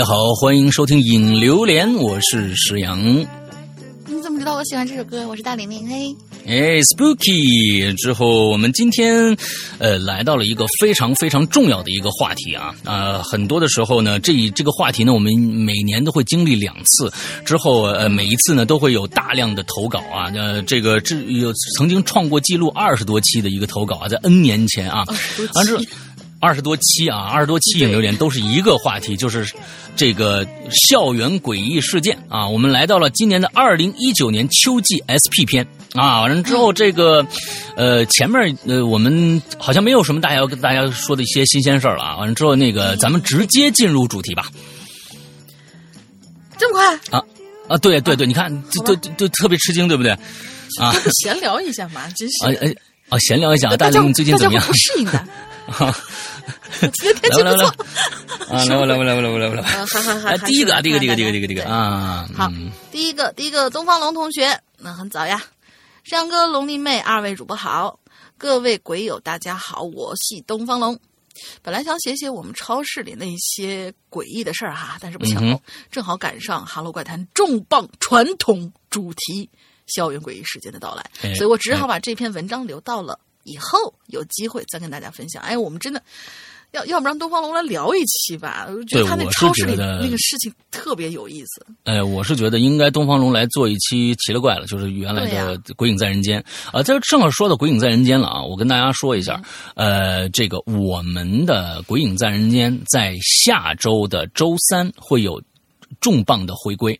大家好，欢迎收听《影榴莲》，我是石阳。你怎么知道我喜欢这首歌？我是大玲玲，嘿。哎，Spooky！之后，我们今天呃来到了一个非常非常重要的一个话题啊啊！很多的时候呢，这这个话题呢，我们每年都会经历两次，之后呃每一次呢都会有大量的投稿啊，呃这个这有曾经创过记录二十多期的一个投稿啊，在 N 年前啊，完之二十多期啊，二十多期影榴莲都是一个话题，就是这个校园诡异事件啊。我们来到了今年的二零一九年秋季 SP 篇啊。完了之后，这个呃前面呃我们好像没有什么大家要跟大家说的一些新鲜事儿了啊。完了之后，那个咱们直接进入主题吧。这么快啊啊！对对对，你看，就就就特别吃惊，对不对？啊，闲聊一下嘛，真是。哎哎啊，闲聊一下，大家最近怎么样？不适应的。哈，今天天气不错啊！来吧来吧来吧来吧来吧来吧！好好好，第一个，第一个，第一个，第一个，第一个，第一个啊！好，第一个，第一个，东方龙同学，那很早呀。山哥、龙丽妹，二位主播好，各位鬼友大家好，我系东方龙。本来想写写我们超市里那些诡异的事儿哈，但是不巧，正好赶上《哈喽怪谈》重磅传统主题——校园诡异事件的到来，所以我只好把这篇文章留到了。以后有机会再跟大家分享。哎，我们真的要要不然东方龙来聊一期吧？我觉得他那超市里那个事情特别有意思。哎，我是觉得应该东方龙来做一期奇了怪了，就是原来的《鬼影在人间》啊。这正好说到《鬼影在人间》了啊，我跟大家说一下，呃，这个我们的《鬼影在人间》在下周的周三会有。重磅的回归，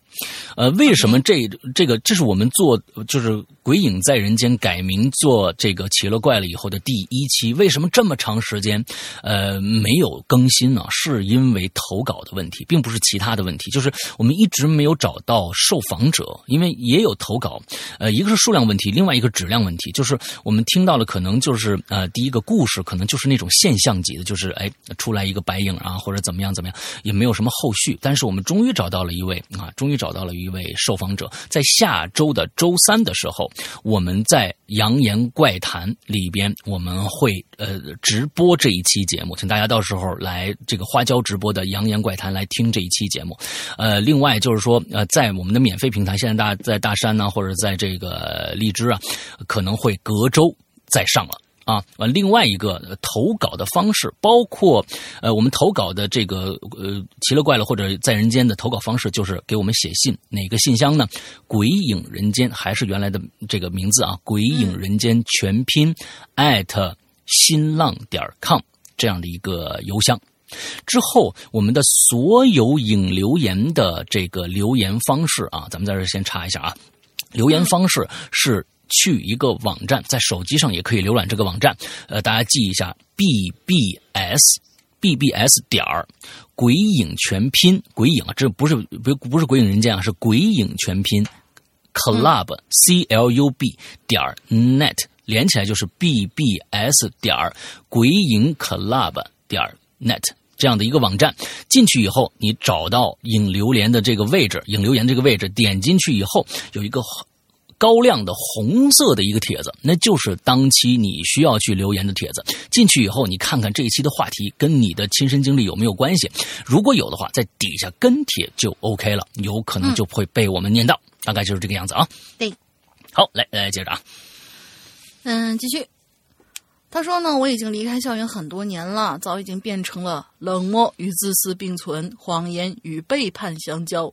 呃，为什么这这个这是我们做就是《鬼影在人间》改名做这个奇了怪了以后的第一期？为什么这么长时间呃没有更新呢？是因为投稿的问题，并不是其他的问题，就是我们一直没有找到受访者，因为也有投稿，呃，一个是数量问题，另外一个质量问题，就是我们听到了可能就是呃第一个故事可能就是那种现象级的，就是哎出来一个白影啊或者怎么样怎么样，也没有什么后续，但是我们终于。找到了一位啊，终于找找到了一位受访者。在下周的周三的时候，我们在《扬言怪谈》里边，我们会呃直播这一期节目，请大家到时候来这个花椒直播的《扬言怪谈》来听这一期节目。呃，另外就是说，呃，在我们的免费平台，现在大在大山呢，或者在这个荔枝啊，可能会隔周再上了。啊，完另外一个投稿的方式，包括呃，我们投稿的这个呃奇了怪了或者在人间的投稿方式，就是给我们写信，哪个信箱呢？鬼影人间还是原来的这个名字啊？鬼影人间全拼艾特新浪点 com 这样的一个邮箱。之后，我们的所有影留言的这个留言方式啊，咱们在这先查一下啊，留言方式是。去一个网站，在手机上也可以浏览这个网站。呃，大家记一下，bbs，bbs 点儿鬼影全拼，鬼影啊，这不是不不是鬼影人间啊，是鬼影全拼，club，c l u b 点儿 net，连起来就是 bbs 点儿鬼影 club 点儿 net 这样的一个网站。进去以后，你找到影流连的这个位置，影流言这个位置，点进去以后有一个。高亮的红色的一个帖子，那就是当期你需要去留言的帖子。进去以后，你看看这一期的话题跟你的亲身经历有没有关系？如果有的话，在底下跟帖就 OK 了，有可能就会被我们念到。大概就是这个样子啊。对，好，来来接着啊。嗯，继续。他说呢，我已经离开校园很多年了，早已经变成了冷漠与自私并存、谎言与背叛相交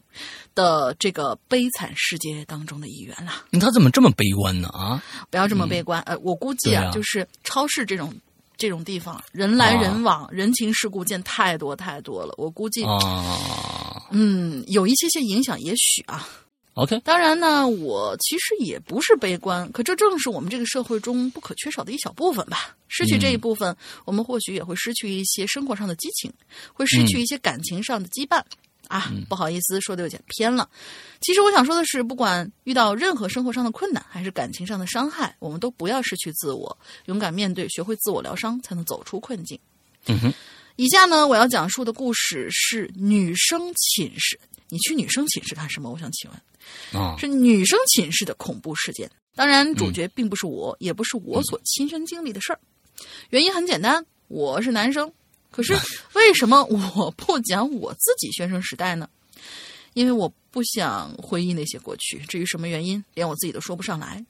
的这个悲惨世界当中的一员了。他怎么这么悲观呢？啊，不要这么悲观。呃，我估计啊，就是超市这种这种地方，人来人往，人情世故见太多太多了。我估计，嗯，有一些些影响，也许啊。OK，当然呢，我其实也不是悲观，可这正是我们这个社会中不可缺少的一小部分吧。失去这一部分，我们或许也会失去一些生活上的激情，会失去一些感情上的羁绊。啊，不好意思，说的有点偏了。其实我想说的是，不管遇到任何生活上的困难，还是感情上的伤害，我们都不要失去自我，勇敢面对，学会自我疗伤，才能走出困境。嗯哼，以下呢，我要讲述的故事是女生寝室。你去女生寝室干什么？我想请问。啊，是女生寝室的恐怖事件。当然，主角并不是我，也不是我所亲身经历的事儿。原因很简单，我是男生，可是为什么我不讲我自己学生时代呢？因为我不想回忆那些过去。至于什么原因，连我自己都说不上来。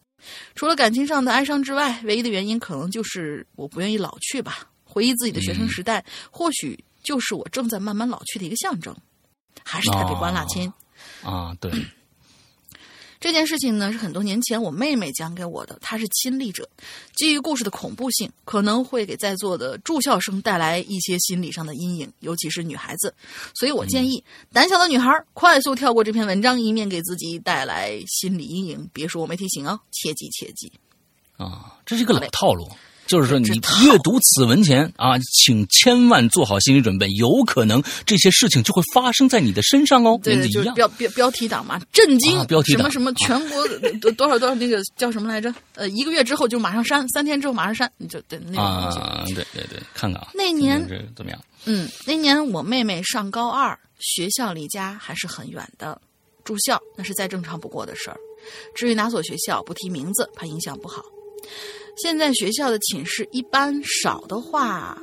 除了感情上的哀伤之外，唯一的原因可能就是我不愿意老去吧。回忆自己的学生时代，或许就是我正在慢慢老去的一个象征。还是太悲观了，亲。啊，对。这件事情呢，是很多年前我妹妹讲给我的，她是亲历者。基于故事的恐怖性，可能会给在座的住校生带来一些心理上的阴影，尤其是女孩子。所以我建议胆小的女孩快速跳过这篇文章，以免给自己带来心理阴影。别说我没提醒哦，切记切记。啊，这是一个老套路。就是说，你阅读此文前啊，请千万做好心理准备，有可能这些事情就会发生在你的身上哦。对，就是标标标题党嘛，震惊！标题党什么什么，全国多少多少那个叫什么来着？呃，一个月之后就马上删，三天之后马上删，你就对那种啊，对对对，看看啊。那年怎么样？嗯，那年我妹妹上高二，学校离家还是很远的，住校那是再正常不过的事儿。至于哪所学校，不提名字，怕影响不好。现在学校的寝室一般少的话，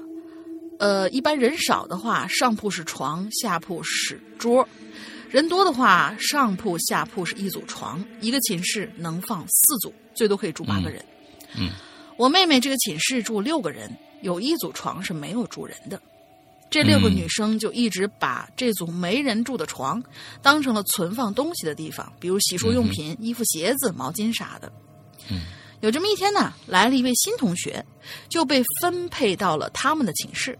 呃，一般人少的话，上铺是床，下铺是桌；人多的话，上铺下铺是一组床。一个寝室能放四组，最多可以住八个人。嗯，我妹妹这个寝室住六个人，有一组床是没有住人的。这六个女生就一直把这组没人住的床当成了存放东西的地方，比如洗漱用品、衣服、鞋子、毛巾啥的。嗯。有这么一天呢，来了一位新同学，就被分配到了他们的寝室。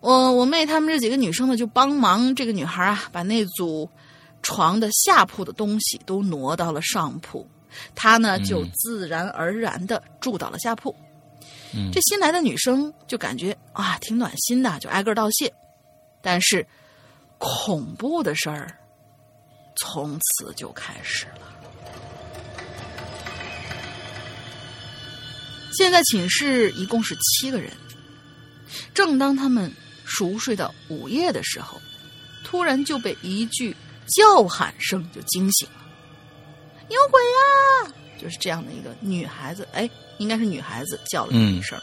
我我妹他们这几个女生呢，就帮忙这个女孩啊，把那组床的下铺的东西都挪到了上铺，她呢就自然而然的住到了下铺。这新来的女生就感觉啊，挺暖心的，就挨个道谢。但是恐怖的事儿从此就开始了。现在寝室一共是七个人。正当他们熟睡到午夜的时候，突然就被一句叫喊声就惊醒了。有鬼啊！就是这样的一个女孩子，哎，应该是女孩子叫了这一声。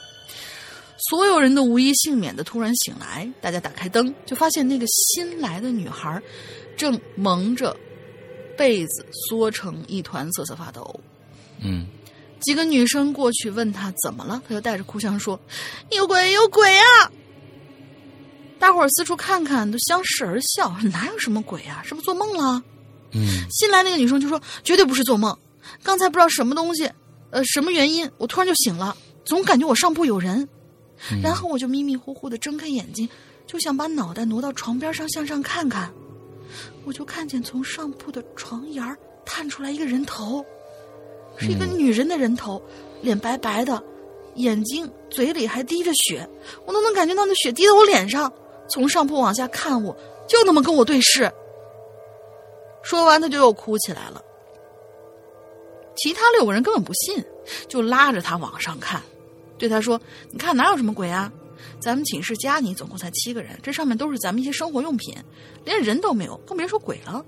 所有人都无一幸免的突然醒来，大家打开灯，就发现那个新来的女孩正蒙着被子缩成一团，瑟瑟发抖。嗯。几个女生过去问他怎么了，他就带着哭腔说：“有鬼，有鬼啊！”大伙儿四处看看，都相视而笑：“哪有什么鬼啊？是不是做梦了？”嗯，新来那个女生就说：“绝对不是做梦，刚才不知道什么东西，呃，什么原因，我突然就醒了，总感觉我上铺有人，然后我就迷迷糊糊的睁开眼睛，就想把脑袋挪到床边上向上看看，我就看见从上铺的床沿儿探出来一个人头。”是一个女人的人头，脸白白的，眼睛嘴里还滴着血，我都能感觉到那血滴到我脸上。从上铺往下看，我就那么跟我对视。说完，他就又哭起来了。其他六个人根本不信，就拉着他往上看，对他说：“你看哪有什么鬼啊？咱们寝室加你总共才七个人，这上面都是咱们一些生活用品，连人都没有，更别说鬼了。”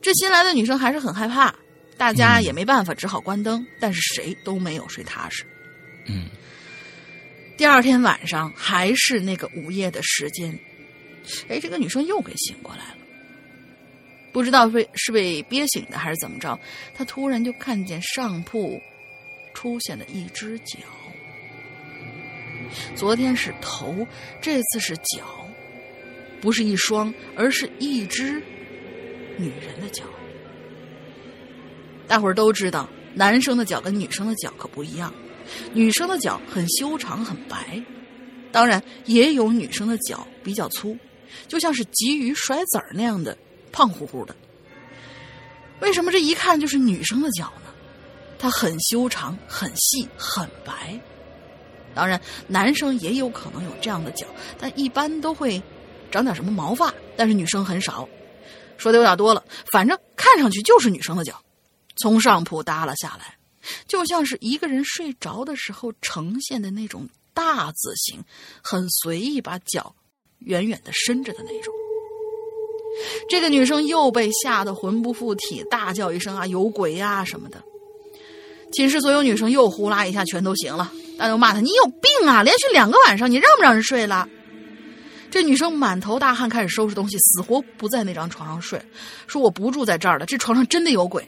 这新来的女生还是很害怕。大家也没办法，只好关灯。但是谁都没有睡踏实。嗯。第二天晚上还是那个午夜的时间，哎，这个女生又给醒过来了。不知道被是被憋醒的还是怎么着，她突然就看见上铺出现了一只脚。昨天是头，这次是脚，不是一双，而是一只女人的脚。大伙儿都知道，男生的脚跟女生的脚可不一样，女生的脚很修长很白，当然也有女生的脚比较粗，就像是鲫鱼甩籽儿那样的胖乎乎的。为什么这一看就是女生的脚呢？它很修长、很细、很白。当然，男生也有可能有这样的脚，但一般都会长点什么毛发，但是女生很少。说的有点多了，反正看上去就是女生的脚。从上铺耷拉下来，就像是一个人睡着的时候呈现的那种大字形，很随意把脚远远的伸着的那种。这个女生又被吓得魂不附体，大叫一声啊，有鬼呀什么的。寝室所有女生又呼啦一下全都醒了，大家都骂她：“你有病啊！连续两个晚上，你让不让人睡了？”这女生满头大汗，开始收拾东西，死活不在那张床上睡，说：“我不住在这儿了，这床上真的有鬼。”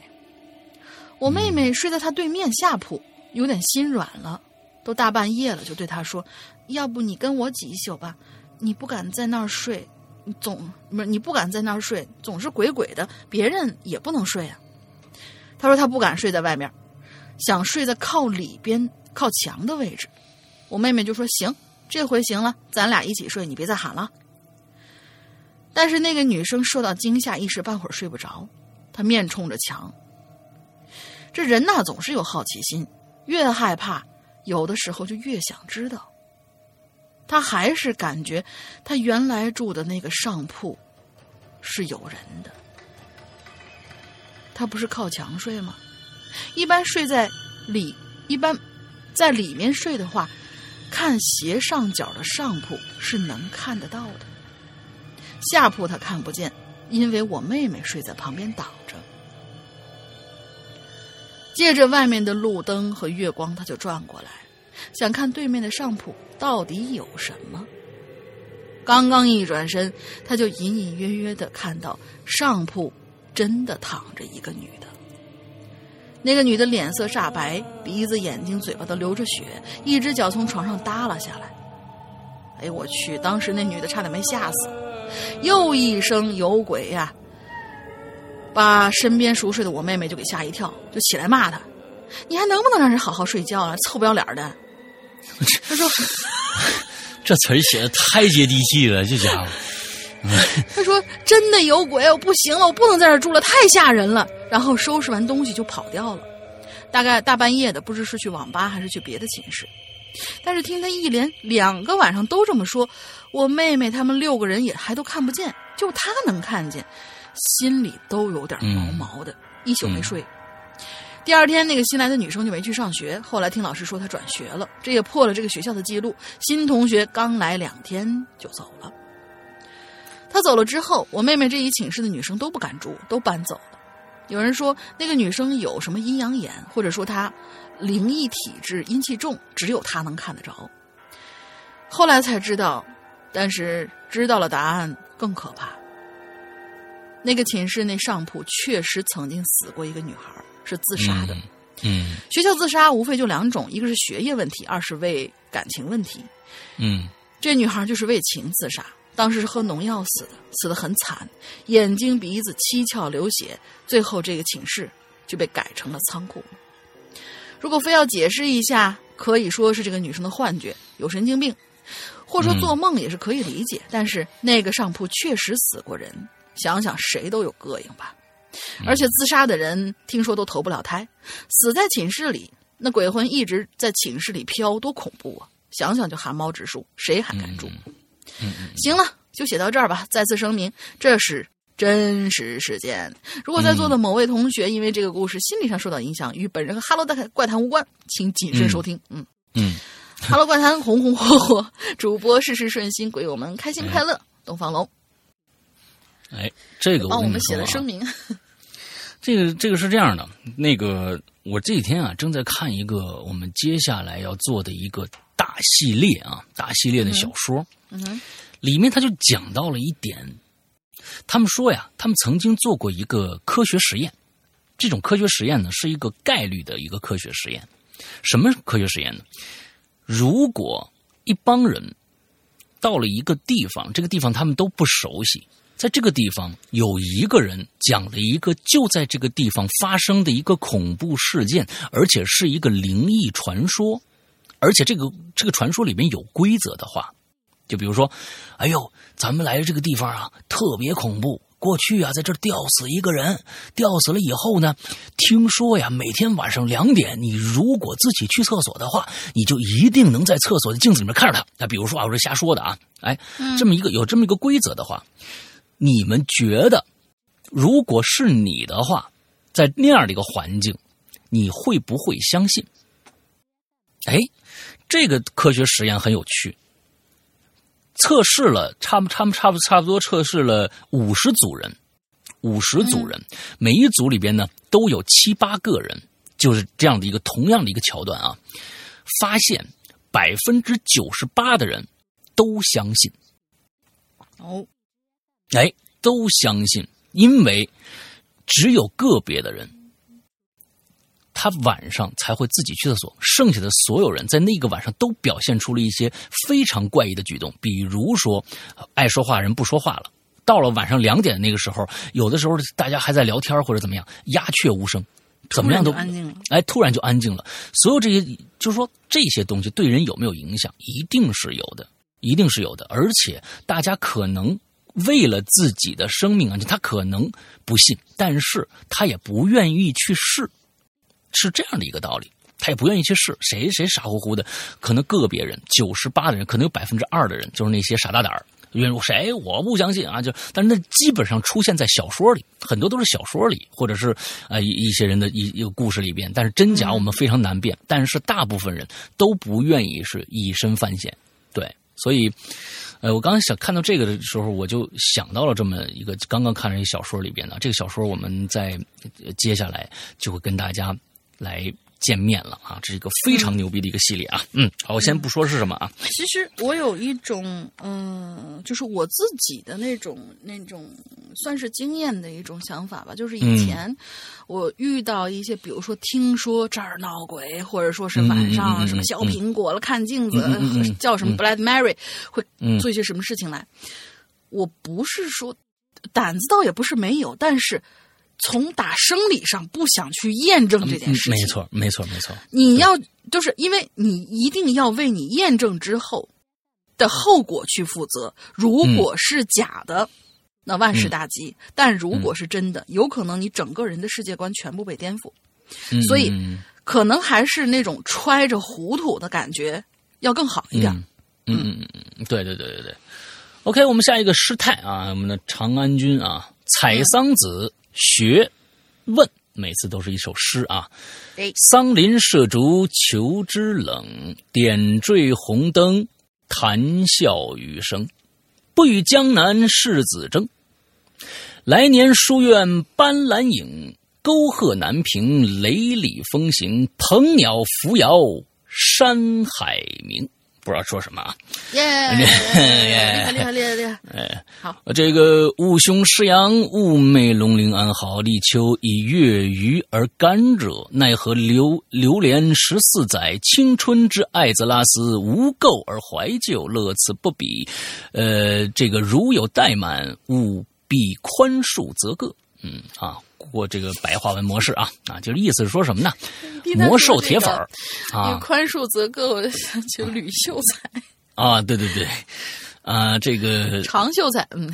我妹妹睡在她对面下铺，有点心软了，都大半夜了，就对她说：“要不你跟我挤一宿吧？你不敢在那儿睡，总不是你不敢在那儿睡，总是鬼鬼的，别人也不能睡啊。”她说她不敢睡在外面，想睡在靠里边、靠墙的位置。我妹妹就说：“行。”这回行了，咱俩一起睡，你别再喊了。但是那个女生受到惊吓，一时半会儿睡不着，她面冲着墙。这人呐，总是有好奇心，越害怕，有的时候就越想知道。他还是感觉，他原来住的那个上铺是有人的。他不是靠墙睡吗？一般睡在里，一般在里面睡的话。看斜上角的上铺是能看得到的，下铺他看不见，因为我妹妹睡在旁边挡。借着外面的路灯和月光，他就转过来，想看对面的上铺到底有什么。刚刚一转身，他就隐隐约约的看到上铺真的躺着一个女的。那个女的脸色煞白，鼻子、眼睛、嘴巴都流着血，一只脚从床上耷拉下来。哎，我去！当时那女的差点没吓死。又一声有鬼呀，把身边熟睡的我妹妹就给吓一跳，就起来骂她：“你还能不能让人好好睡觉啊？臭不要脸的！”他说：“这词儿写的太接地气了，这家伙。”他说：“真的有鬼，我不行了，我不能在这住了，太吓人了。”然后收拾完东西就跑掉了，大概大半夜的，不知是去网吧还是去别的寝室。但是听他一连两个晚上都这么说，我妹妹他们六个人也还都看不见，就他能看见，心里都有点毛毛的，一宿没睡。第二天，那个新来的女生就没去上学。后来听老师说她转学了，这也破了这个学校的记录。新同学刚来两天就走了。她走了之后，我妹妹这一寝室的女生都不敢住，都搬走了。有人说那个女生有什么阴阳眼，或者说她灵异体质、阴气重，只有她能看得着。后来才知道，但是知道了答案更可怕。那个寝室那上铺确实曾经死过一个女孩，是自杀的。嗯，学校自杀无非就两种，一个是学业问题，二是为感情问题。嗯，这女孩就是为情自杀。当时是喝农药死的，死的很惨，眼睛鼻子七窍流血，最后这个寝室就被改成了仓库。如果非要解释一下，可以说是这个女生的幻觉，有神经病，或者说做梦也是可以理解。但是那个上铺确实死过人，想想谁都有膈应吧。而且自杀的人听说都投不了胎，死在寝室里，那鬼魂一直在寝室里飘，多恐怖啊！想想就汗毛直竖，谁还敢住？嗯，行了，就写到这儿吧。再次声明，这是真实事件。如果在座的某位同学因为这个故事心理上受到影响，与本人和《哈喽大怪谈》无关，请谨慎收听。嗯嗯，《哈喽怪谈》红红火火，主播事事顺心，鬼友们开心快乐。东方龙，哎，这个帮我们写了声明。这个这个是这样的，那个我这几天啊正在看一个我们接下来要做的一个。大系列啊，大系列的小说，嗯，里面他就讲到了一点，他们说呀，他们曾经做过一个科学实验，这种科学实验呢是一个概率的一个科学实验。什么科学实验呢？如果一帮人到了一个地方，这个地方他们都不熟悉，在这个地方有一个人讲了一个就在这个地方发生的一个恐怖事件，而且是一个灵异传说。而且这个这个传说里面有规则的话，就比如说，哎呦，咱们来这个地方啊，特别恐怖。过去啊，在这儿吊死一个人，吊死了以后呢，听说呀，每天晚上两点，你如果自己去厕所的话，你就一定能在厕所的镜子里面看着他。那比如说啊，我是瞎说的啊，哎，这么一个有这么一个规则的话，你们觉得，如果是你的话，在那样的一个环境，你会不会相信？哎。这个科学实验很有趣，测试了差不差不差不差不多测试了五十组人，五十组人，每一组里边呢都有七八个人，就是这样的一个同样的一个桥段啊，发现百分之九十八的人都相信。哦，哎，都相信，因为只有个别的人，他晚上才会自己去厕所，剩下的所有人在那个晚上都表现出了一些非常怪异的举动，比如说爱说话人不说话了。到了晚上两点那个时候，有的时候大家还在聊天或者怎么样，鸦雀无声，怎么样都安静了。哎，突然就安静了。所有这些，就是说这些东西对人有没有影响，一定是有的。一定是有的，而且大家可能为了自己的生命安全，他可能不信，但是他也不愿意去试，是这样的一个道理，他也不愿意去试。谁谁傻乎乎的，可能个别人九十八的人，可能有百分之二的人就是那些傻大胆儿，因为谁我不相信啊，就但是那基本上出现在小说里，很多都是小说里，或者是呃一一些人的一一个故事里边，但是真假我们非常难辨，但是大部分人都不愿意是以身犯险，对。所以，呃，我刚才想看到这个的时候，我就想到了这么一个刚刚看了一小说里边的这个小说，我们在接下来就会跟大家来。见面了啊，这是一个非常牛逼的一个系列啊。嗯，好，我先不说是什么啊。其实我有一种，嗯，就是我自己的那种那种算是经验的一种想法吧。就是以前我遇到一些，比如说听说这儿闹鬼，或者说是晚上什么小苹果了，看镜子叫什么 Black Mary，会做一些什么事情来。我不是说胆子倒也不是没有，但是。从打生理上不想去验证这件事情，没错，没错，没错。你要就是因为你一定要为你验证之后的后果去负责。如果是假的，那万事大吉；但如果是真的，有可能你整个人的世界观全部被颠覆。所以，可能还是那种揣着糊涂的感觉要更好一点。嗯嗯嗯，对对对对对。OK，我们下一个师太啊，我们的长安君啊，采桑子。学问每次都是一首诗啊。桑林射竹求知冷，点缀红灯谈笑余生。不与江南世子争，来年书院斑斓影。沟壑难平雷厉风行，鹏鸟扶摇山海明。不知道说什么啊？耶，厉害厉害厉害厉害！哎，好，这个雾兄师阳，雾妹龙鳞安好。立秋以月余而甘者，奈何流流连十四载？青春之艾泽拉斯，无垢而怀旧，乐此不彼。呃，这个如有怠慢，务必宽恕则个。嗯啊。过这个白话文模式啊啊，就是意思是说什么呢？魔兽铁粉儿啊，宽恕则够，我就想起吕秀才啊，对对对。啊，这个长秀才，嗯，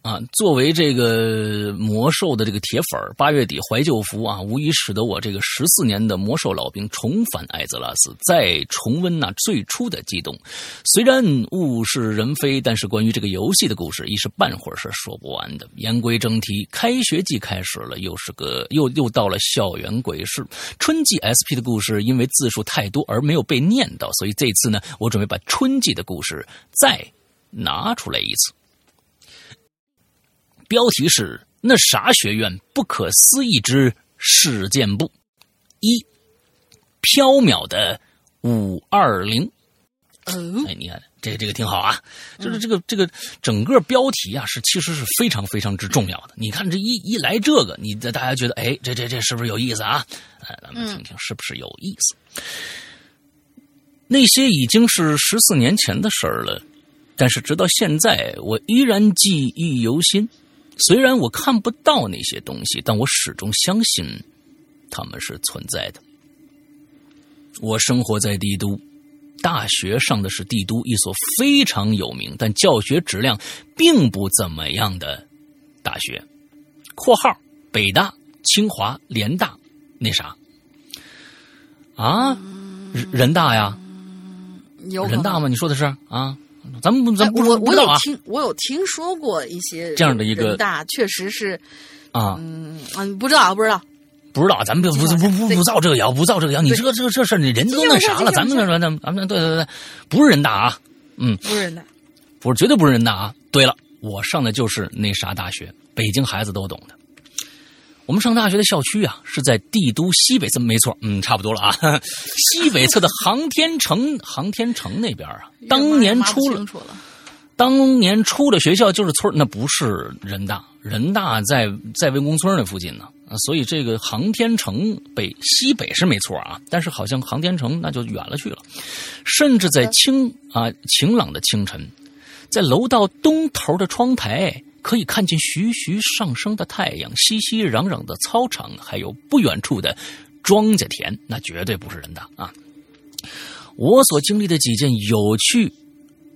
啊，作为这个魔兽的这个铁粉八月底怀旧服啊，无疑使得我这个十四年的魔兽老兵重返艾泽拉斯，再重温那最初的激动。虽然物是人非，但是关于这个游戏的故事，一时半会儿是说不完的。言归正题，开学季开始了，又是个又又到了校园鬼市。春季 SP 的故事因为字数太多而没有被念到，所以这次呢，我准备把春季的故事再。拿出来一次，标题是“那啥学院不可思议之事件簿”，一缥缈的五二零。哎，你看这这个挺好啊，就是这个这个整个标题啊，是其实是非常非常之重要的。你看这一一来这个，你大家觉得哎，这这这是不是有意思啊？哎，咱们听听是不是有意思？那些已经是十四年前的事儿了。但是直到现在，我依然记忆犹新。虽然我看不到那些东西，但我始终相信他们是存在的。我生活在帝都，大学上的是帝都一所非常有名但教学质量并不怎么样的大学（括号北大、清华、联大）。那啥啊？人大呀？人大吗？你说的是啊？咱们咱不我不知道啊，听我有听说过一些这样的一个大，确实是啊，嗯嗯，不知道不知道不知道，咱们不不不不不造这个谣，不造这个谣。你这个这个这事你人都那啥了，咱们那咱们咱们对对对，不是人大啊，嗯，不是人大，不是绝对不是人大啊。对了，我上的就是那啥大学，北京孩子都懂的。我们上大学的校区啊，是在帝都西北侧，没错，嗯，差不多了啊。西北侧的航天城，航天城那边啊，当年出了，当年出了学校就是村那不是人大，人大在在魏公村那附近呢啊，所以这个航天城北西北是没错啊，但是好像航天城那就远了去了，甚至在清啊晴朗的清晨，在楼道东头的窗台。可以看见徐徐上升的太阳，熙熙攘攘的操场，还有不远处的庄稼田，那绝对不是人的啊！我所经历的几件有趣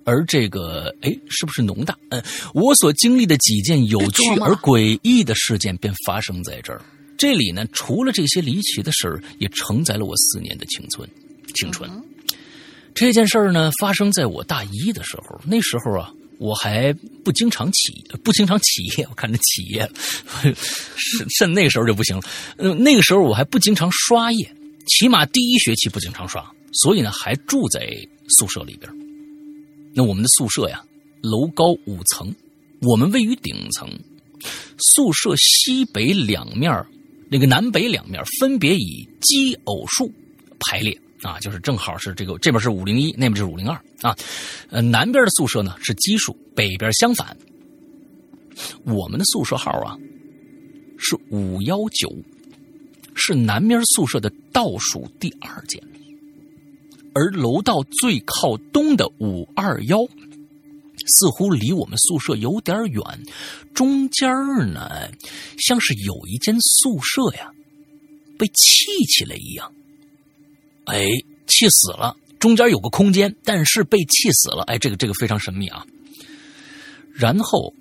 而这个哎，是不是农大？嗯，我所经历的几件有趣而诡异的事件便发生在这儿。这里呢，除了这些离奇的事儿，也承载了我四年的青春。青春这件事儿呢，发生在我大一的时候，那时候啊。我还不经常起，不经常起夜。我看着起夜，是甚那个时候就不行了。嗯，那个时候我还不经常刷夜，起码第一学期不经常刷，所以呢，还住在宿舍里边。那我们的宿舍呀，楼高五层，我们位于顶层，宿舍西北两面那个南北两面分别以奇偶数排列。啊，就是正好是这个，这边是五零一，那边是五零二啊。呃，南边的宿舍呢是奇数，北边相反。我们的宿舍号啊是五幺九，是南边宿舍的倒数第二间，而楼道最靠东的五二幺似乎离我们宿舍有点远，中间呢像是有一间宿舍呀被砌起来一样。哎，气死了！中间有个空间，但是被气死了。哎，这个这个非常神秘啊。然后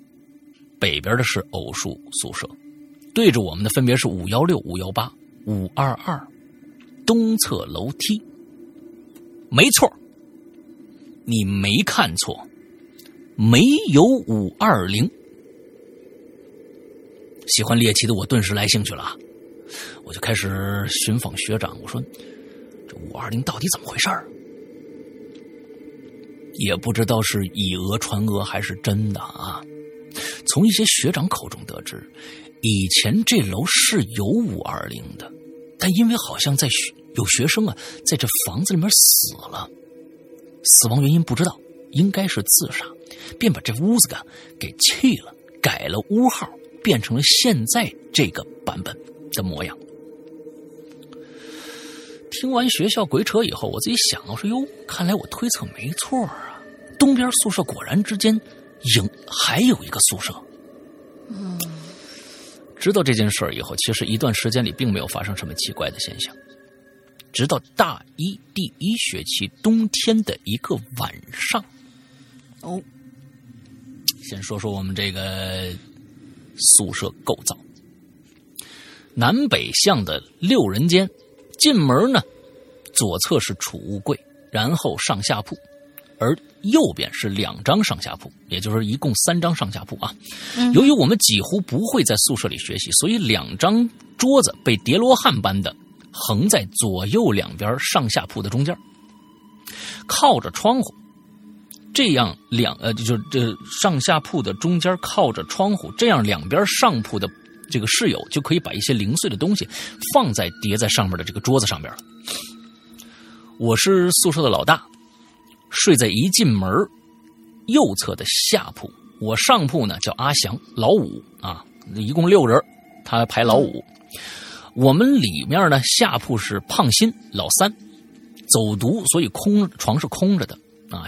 北边的是偶数宿舍，对着我们的分别是五幺六、五幺八、五二二。东侧楼梯，没错，你没看错，没有五二零。喜欢猎奇的我顿时来兴趣了，我就开始寻访学长，我说。五二零到底怎么回事儿？也不知道是以讹传讹还是真的啊。从一些学长口中得知，以前这楼是有五二零的，但因为好像在学有学生啊在这房子里面死了，死亡原因不知道，应该是自杀，便把这屋子啊给弃了，改了屋号，变成了现在这个版本的模样。听完学校鬼扯以后，我自己想，我说哟，看来我推测没错啊，东边宿舍果然之间，影还有一个宿舍。嗯，知道这件事儿以后，其实一段时间里并没有发生什么奇怪的现象，直到大一第一学期冬天的一个晚上。哦，先说说我们这个宿舍构造，南北向的六人间。进门呢，左侧是储物柜，然后上下铺，而右边是两张上下铺，也就是一共三张上下铺啊。由于我们几乎不会在宿舍里学习，所以两张桌子被叠罗汉般的横在左右两边上下铺的中间，靠着窗户。这样两呃，就这上下铺的中间靠着窗户，这样两边上铺的。这个室友就可以把一些零碎的东西放在叠在上面的这个桌子上边了。我是宿舍的老大，睡在一进门右侧的下铺。我上铺呢叫阿祥，老五啊，一共六人，他排老五。我们里面呢下铺是胖新，老三，走读，所以空床是空着的啊。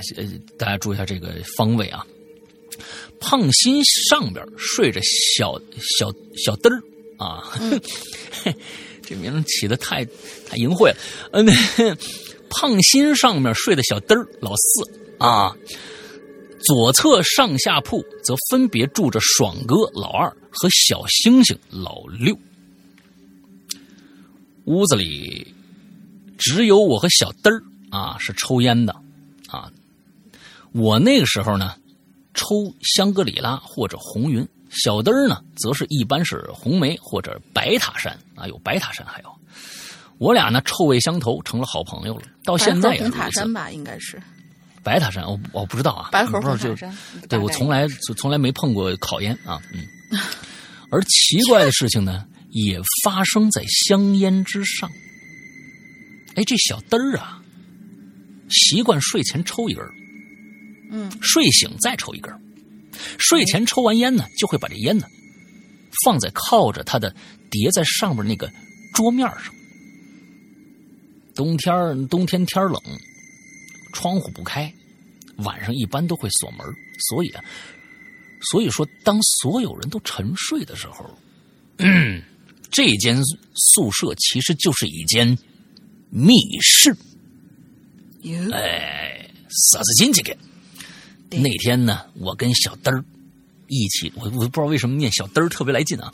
大家注意一下这个方位啊。胖心上边睡着小小小嘚儿啊，这名字起的太太淫秽了。嗯，胖心上面睡的小嘚儿老四啊，左侧上下铺则分别住着爽哥老二和小星星老六。屋子里只有我和小嘚儿啊是抽烟的啊，我那个时候呢。抽香格里拉或者红云，小灯儿呢，则是一般是红梅或者白塔山啊，有白塔山还有，我俩呢臭味相投，成了好朋友了。到现在也是。白塔山吧，应该是。白塔山，我我不知道啊。白河红塔山。对我从来从来没碰过烤烟啊，嗯。而奇怪的事情呢，也发生在香烟之上。哎，这小灯儿啊，习惯睡前抽一根嗯，睡醒再抽一根睡前抽完烟呢，就会把这烟呢放在靠着他的叠在上面那个桌面上。冬天冬天天冷，窗户不开，晚上一般都会锁门，所以啊，所以说当所有人都沉睡的时候，嗯，这间宿舍其实就是一间密室。哎，啥子进去的？那天呢，我跟小嘚儿一起，我我不知道为什么念小嘚儿特别来劲啊。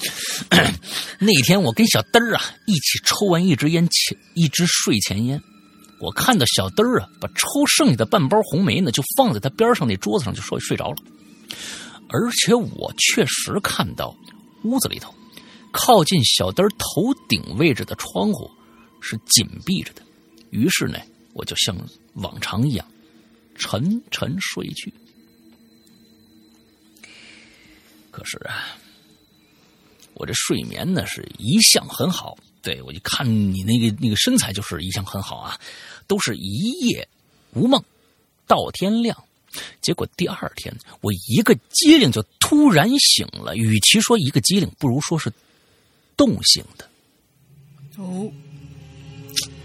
那天我跟小嘚儿啊一起抽完一支烟前一支睡前烟，我看到小嘚儿啊把抽剩下的半包红梅呢就放在他边上那桌子上就睡睡着了，而且我确实看到屋子里头靠近小嘚儿头顶位置的窗户是紧闭着的，于是呢我就像往常一样沉沉睡去。可是啊，我这睡眠呢是一向很好，对我就看你那个那个身材就是一向很好啊，都是一夜无梦到天亮。结果第二天我一个机灵就突然醒了，与其说一个机灵，不如说是冻醒的。哦，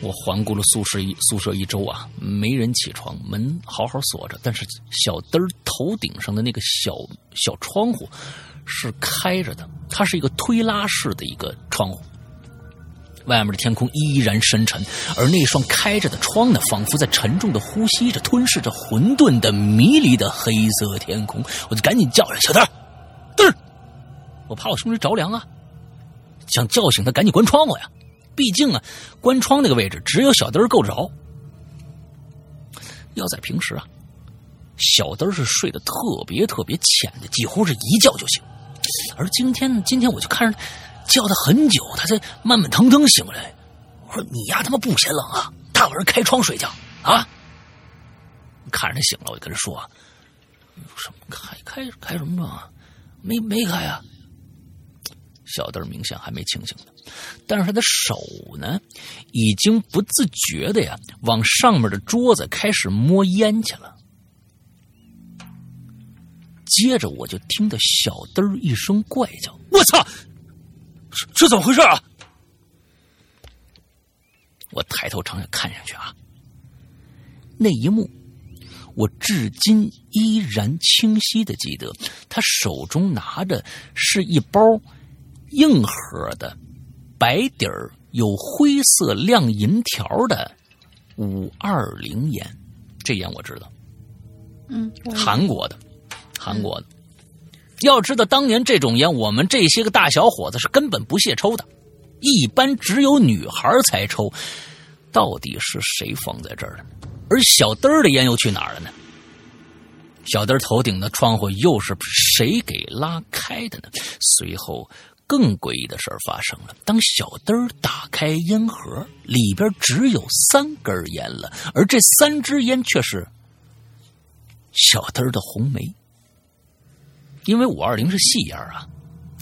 我环顾了宿舍一宿舍一周啊，没人起床，门好好锁着，但是小灯头顶上的那个小小窗户是开着的，它是一个推拉式的一个窗户。外面的天空依然深沉，而那双开着的窗呢，仿佛在沉重的呼吸着、吞噬着混沌的、迷离的黑色天空。我就赶紧叫着小灯儿，嘚儿，我怕我兄弟着凉啊，想叫醒他，赶紧关窗户呀。毕竟啊，关窗那个位置只有小灯够着。要在平时啊，小灯是睡得特别特别浅的，几乎是一觉就醒。而今天呢，今天我就看着叫他很久，他才慢慢腾腾醒来。我说：“你丫他妈不嫌冷啊？大晚上开窗睡觉啊？”看着他醒了，我就跟他说：“什么开开开什么窗啊？没没开啊？”小灯明显还没清醒呢，但是他的手呢，已经不自觉的呀，往上面的桌子开始摸烟去了。接着我就听到小嘚一声怪叫：“我操！这这怎么回事啊？”我抬头朝下看上去啊，那一幕我至今依然清晰的记得，他手中拿着是一包。硬盒的，白底儿有灰色亮银条的五二零烟，这烟我知道，嗯，韩国的，韩国的。要知道，当年这种烟，我们这些个大小伙子是根本不屑抽的，一般只有女孩才抽。到底是谁放在这儿的？而小灯儿的烟又去哪儿了呢？小灯儿头顶的窗户又是谁给拉开的呢？随后。更诡异的事儿发生了。当小灯儿打开烟盒，里边只有三根烟了，而这三支烟却是小灯儿的红梅。因为五二零是细烟啊，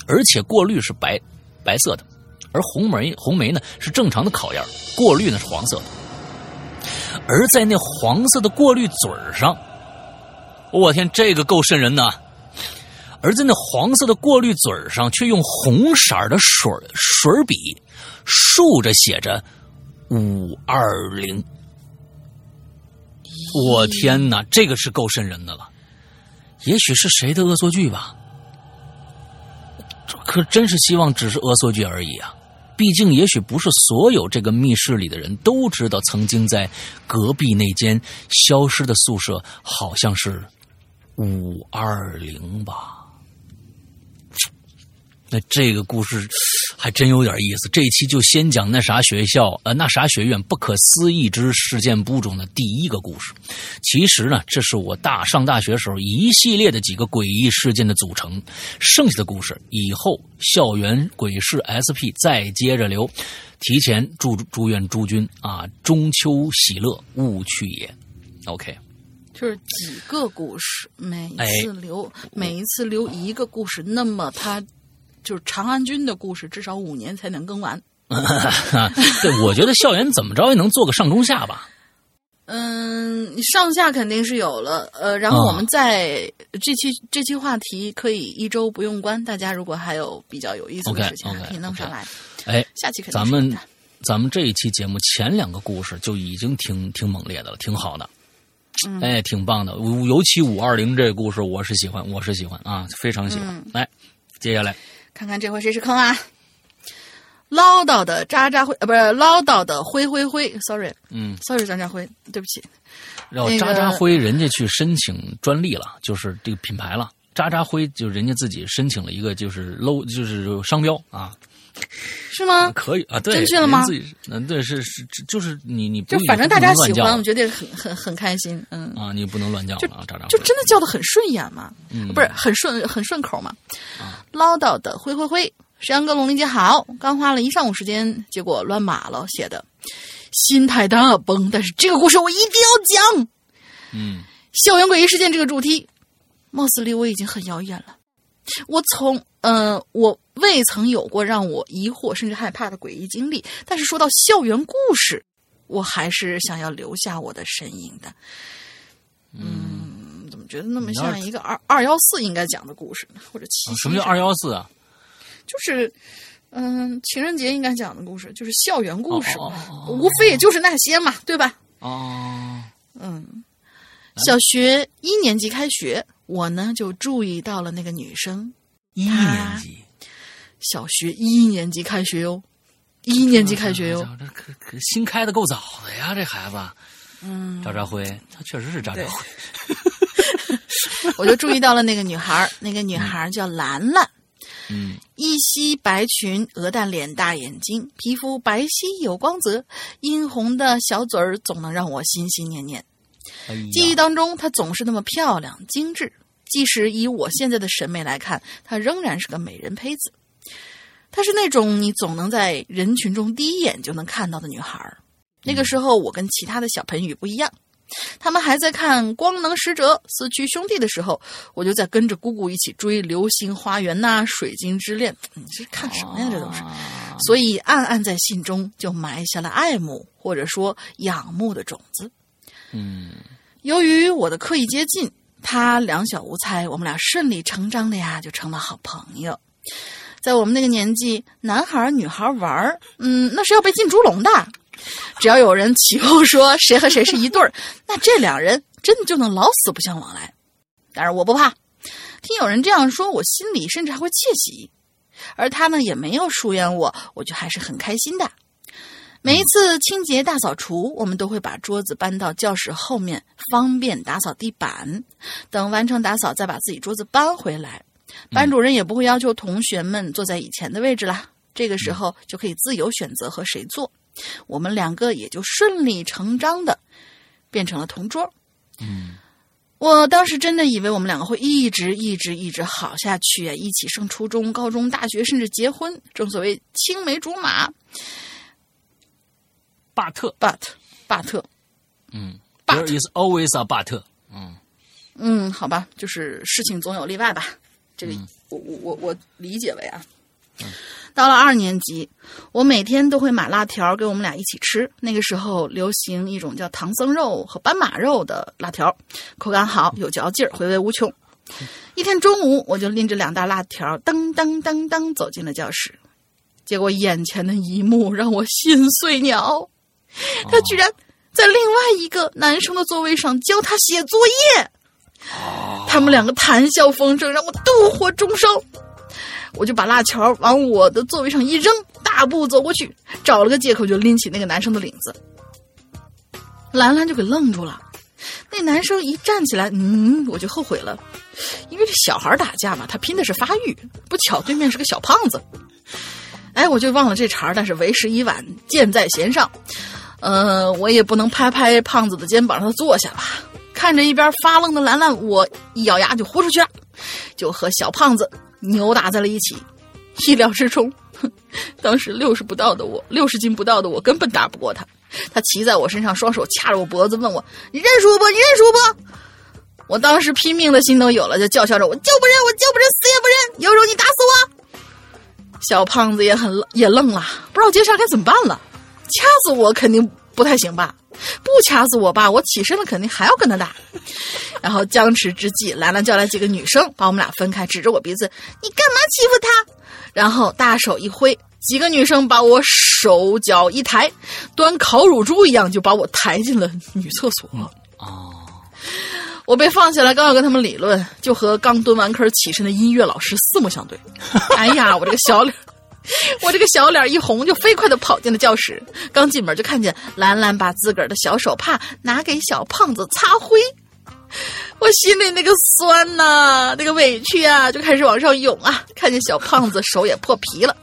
而且过滤是白白色的，而红梅红梅呢是正常的烤烟，过滤呢是黄色的。而在那黄色的过滤嘴上，我天，这个够瘆人的。而在那黄色的过滤嘴上，却用红色的水水笔竖着写着“五二零”。我天哪，这个是够瘆人的了。也许是谁的恶作剧吧？可真是希望只是恶作剧而已啊！毕竟，也许不是所有这个密室里的人都知道，曾经在隔壁那间消失的宿舍，好像是五二零吧。那这个故事还真有点意思。这一期就先讲那啥学校呃那啥学院不可思议之事件簿中的第一个故事。其实呢，这是我大上大学时候一系列的几个诡异事件的组成。剩下的故事以后校园鬼事 SP 再接着留。提前祝祝愿诸君啊中秋喜乐，勿去也。OK，就是几个故事，每一次留每一次留一个故事，那么它。就是长安君的故事，至少五年才能更完。对，我觉得校园怎么着也能做个上中下吧。嗯，上下肯定是有了，呃，然后我们在这期这期话题可以一周不用关，大家如果还有比较有意思的事情，可以弄上来。哎，下期肯定咱们咱们这一期节目前两个故事就已经挺挺猛烈的了，挺好的，哎，挺棒的。尤其五二零这个故事，我是喜欢，我是喜欢啊，非常喜欢。来，接下来看看这回谁是坑啊？唠叨的渣渣辉，呃，不是唠叨的灰灰灰，sorry，嗯，sorry，渣渣辉，对不起。然后渣渣辉人家去申请专利了，就是这个品牌了。渣渣辉就人家自己申请了一个就是 low 就是商标啊，是吗？可以啊，对，真去了吗？嗯，对，是是，就是你你就反正大家喜欢，我觉得很很很开心，嗯啊，你不能乱叫啊，渣渣就真的叫的很顺眼嘛，嗯，不是很顺很顺口嘛，唠叨的灰灰灰。石阳哥，龙林姐好！刚花了一上午时间，结果乱码了，写的心太大崩。但是这个故事我一定要讲。嗯，校园诡异事件这个主题，貌似离我已经很遥远了。我从嗯，我未曾有过让我疑惑甚至害怕的诡异经历。但是说到校园故事，我还是想要留下我的身影的。嗯，怎么觉得那么像一个二二幺四应该讲的故事呢？或者七？什么叫二幺四啊？就是，嗯，情人节应该讲的故事就是校园故事，无非也就是那些嘛，对吧？哦，嗯，小学一年级开学，我呢就注意到了那个女生。一年级，小学一年级开学哟，一年级开学哟，这可可新开的够早的呀，这孩子。嗯，渣渣辉，他确实是渣渣辉。我就注意到了那个女孩，那个女孩叫兰兰。嗯，一袭白裙，鹅蛋脸，大眼睛，皮肤白皙有光泽，殷红的小嘴儿总能让我心心念念。记忆当中，她总是那么漂亮精致，即使以我现在的审美来看，她仍然是个美人胚子。她是那种你总能在人群中第一眼就能看到的女孩。那个时候，我跟其他的小盆友不一样。他们还在看《光能使者》《四驱兄弟》的时候，我就在跟着姑姑一起追《流星花园》呐，《水晶之恋》。你这是看什么呀？这都是。所以暗暗在心中就埋下了爱慕或者说仰慕的种子。嗯。由于我的刻意接近，他两小无猜，我们俩顺理成章的呀就成了好朋友。在我们那个年纪，男孩女孩玩嗯，那是要被进猪笼的。只要有人起哄说谁和谁是一对儿，那这两人真的就能老死不相往来。但是我不怕，听有人这样说，我心里甚至还会窃喜。而他呢，也没有疏远我，我就还是很开心的。每一次清洁大扫除，我们都会把桌子搬到教室后面，方便打扫地板。等完成打扫，再把自己桌子搬回来。班主任也不会要求同学们坐在以前的位置了，这个时候就可以自由选择和谁坐。我们两个也就顺理成章的变成了同桌。嗯，我当时真的以为我们两个会一直一直一直好下去啊，一起上初中、高中、大学，甚至结婚。正所谓青梅竹马。But but but，嗯，There is always a but。嗯嗯，好吧，就是事情总有例外吧。这个我我我我理解为啊。到了二年级，我每天都会买辣条给我们俩一起吃。那个时候流行一种叫唐僧肉和斑马肉的辣条，口感好，有嚼劲儿，回味无穷。一天中午，我就拎着两大辣条，噔噔噔噔走进了教室。结果眼前的一幕让我心碎鸟，他居然在另外一个男生的座位上教他写作业。他们两个谈笑风生，让我妒火中烧。我就把辣条往我的座位上一扔，大步走过去，找了个借口就拎起那个男生的领子。兰兰就给愣住了。那男生一站起来，嗯，我就后悔了，因为这小孩打架嘛，他拼的是发育。不巧对面是个小胖子，哎，我就忘了这茬儿但是为时已晚，箭在弦上。呃，我也不能拍拍胖子的肩膀让他坐下吧。看着一边发愣的兰兰，我一咬牙就豁出去了，就和小胖子。扭打在了一起，意料之中。当时六十不到的我，六十斤不到的我根本打不过他。他骑在我身上，双手掐着我脖子，问我：“你认输不？你认输不？”我当时拼命的心都有了，就叫嚣着：“我就不认，我就不认，死也不认！有种你打死我！”小胖子也很也愣了，不知道接下来该怎么办了。掐死我肯定不太行吧？不掐死我吧，我起身了肯定还要跟他打。然后僵持之际，兰兰叫来几个女生，把我们俩分开，指着我鼻子：“你干嘛欺负他？”然后大手一挥，几个女生把我手脚一抬，端烤乳猪一样就把我抬进了女厕所。哦，我被放下来，刚要跟他们理论，就和刚蹲完坑起身的音乐老师四目相对。哎呀，我这个小脸，我这个小脸一红，就飞快的跑进了教室。刚进门就看见兰兰把自个儿的小手帕拿给小胖子擦灰，我心里那个酸呐、那个委屈啊，就开始往上涌啊。看见小胖子手也破皮了，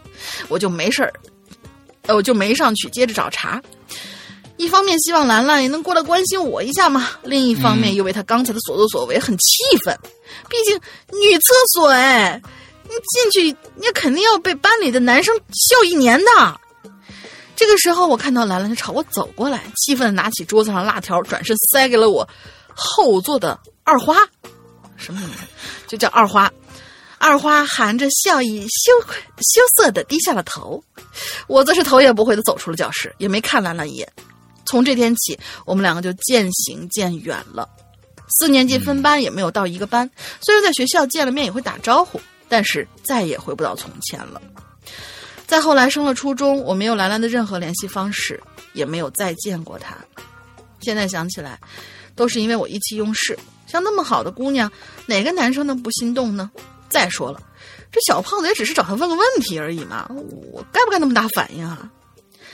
我就没事儿，呃，我就没上去接着找茬。一方面希望兰兰也能过来关心我一下嘛，另一方面又为他刚才的所作所为很气愤。毕竟女厕所你进去你肯定要被班里的男生笑一年的。这个时候，我看到兰兰就朝我走过来，气愤的拿起桌子上辣条，转身塞给了我后座的二花，什么名字？就叫二花。二花含着笑意，羞羞涩的低下了头。我则是头也不回的走出了教室，也没看兰兰一眼。从这天起，我们两个就渐行渐远了。四年级分班也没有到一个班，虽然在学校见了面也会打招呼，但是再也回不到从前了。再后来升了初中，我没有兰兰的任何联系方式，也没有再见过她。现在想起来，都是因为我意气用事。像那么好的姑娘，哪个男生能不心动呢？再说了，这小胖子也只是找他问个问题而已嘛，我该不该那么大反应啊？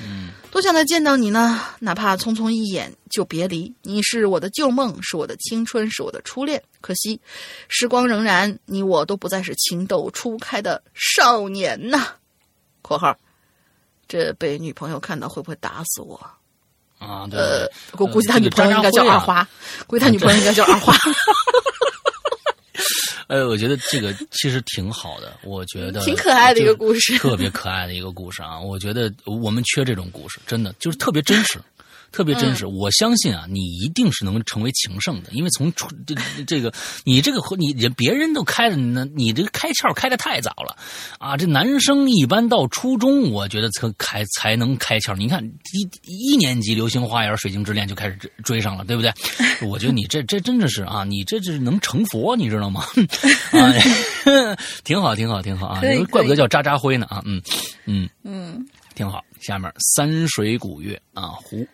嗯，多想再见到你呢，哪怕匆匆一眼就别离。你是我的旧梦，是我的青春，是我的初恋。可惜，时光仍然，你我都不再是情窦初开的少年呐。（括号）这被女朋友看到会不会打死我？啊，对呃对，我估计他女朋友应该叫二花，估计他女朋友应该叫二花。哎，我觉得这个其实挺好的，我觉得挺可爱的一个故事 特别可爱的一个故事啊！我觉得我们缺这种故事，真的就是特别真实。特别真嗯实，我相信啊，你一定是能成为情圣的，因为从出 这这个你这个你人别人都开的，那你这个开窍开的太早了啊！这男生一般到初中，我觉得才开才能开窍。你看一一年级《流星花园》《水晶之恋》就开始追追上了，对不对？我觉得你这这真的是啊，你这是能成佛，你知道吗？啊，挺好，挺好，挺好啊！怪不得叫渣渣辉呢啊！嗯嗯。嗯，挺好。下面三水古月啊，胡。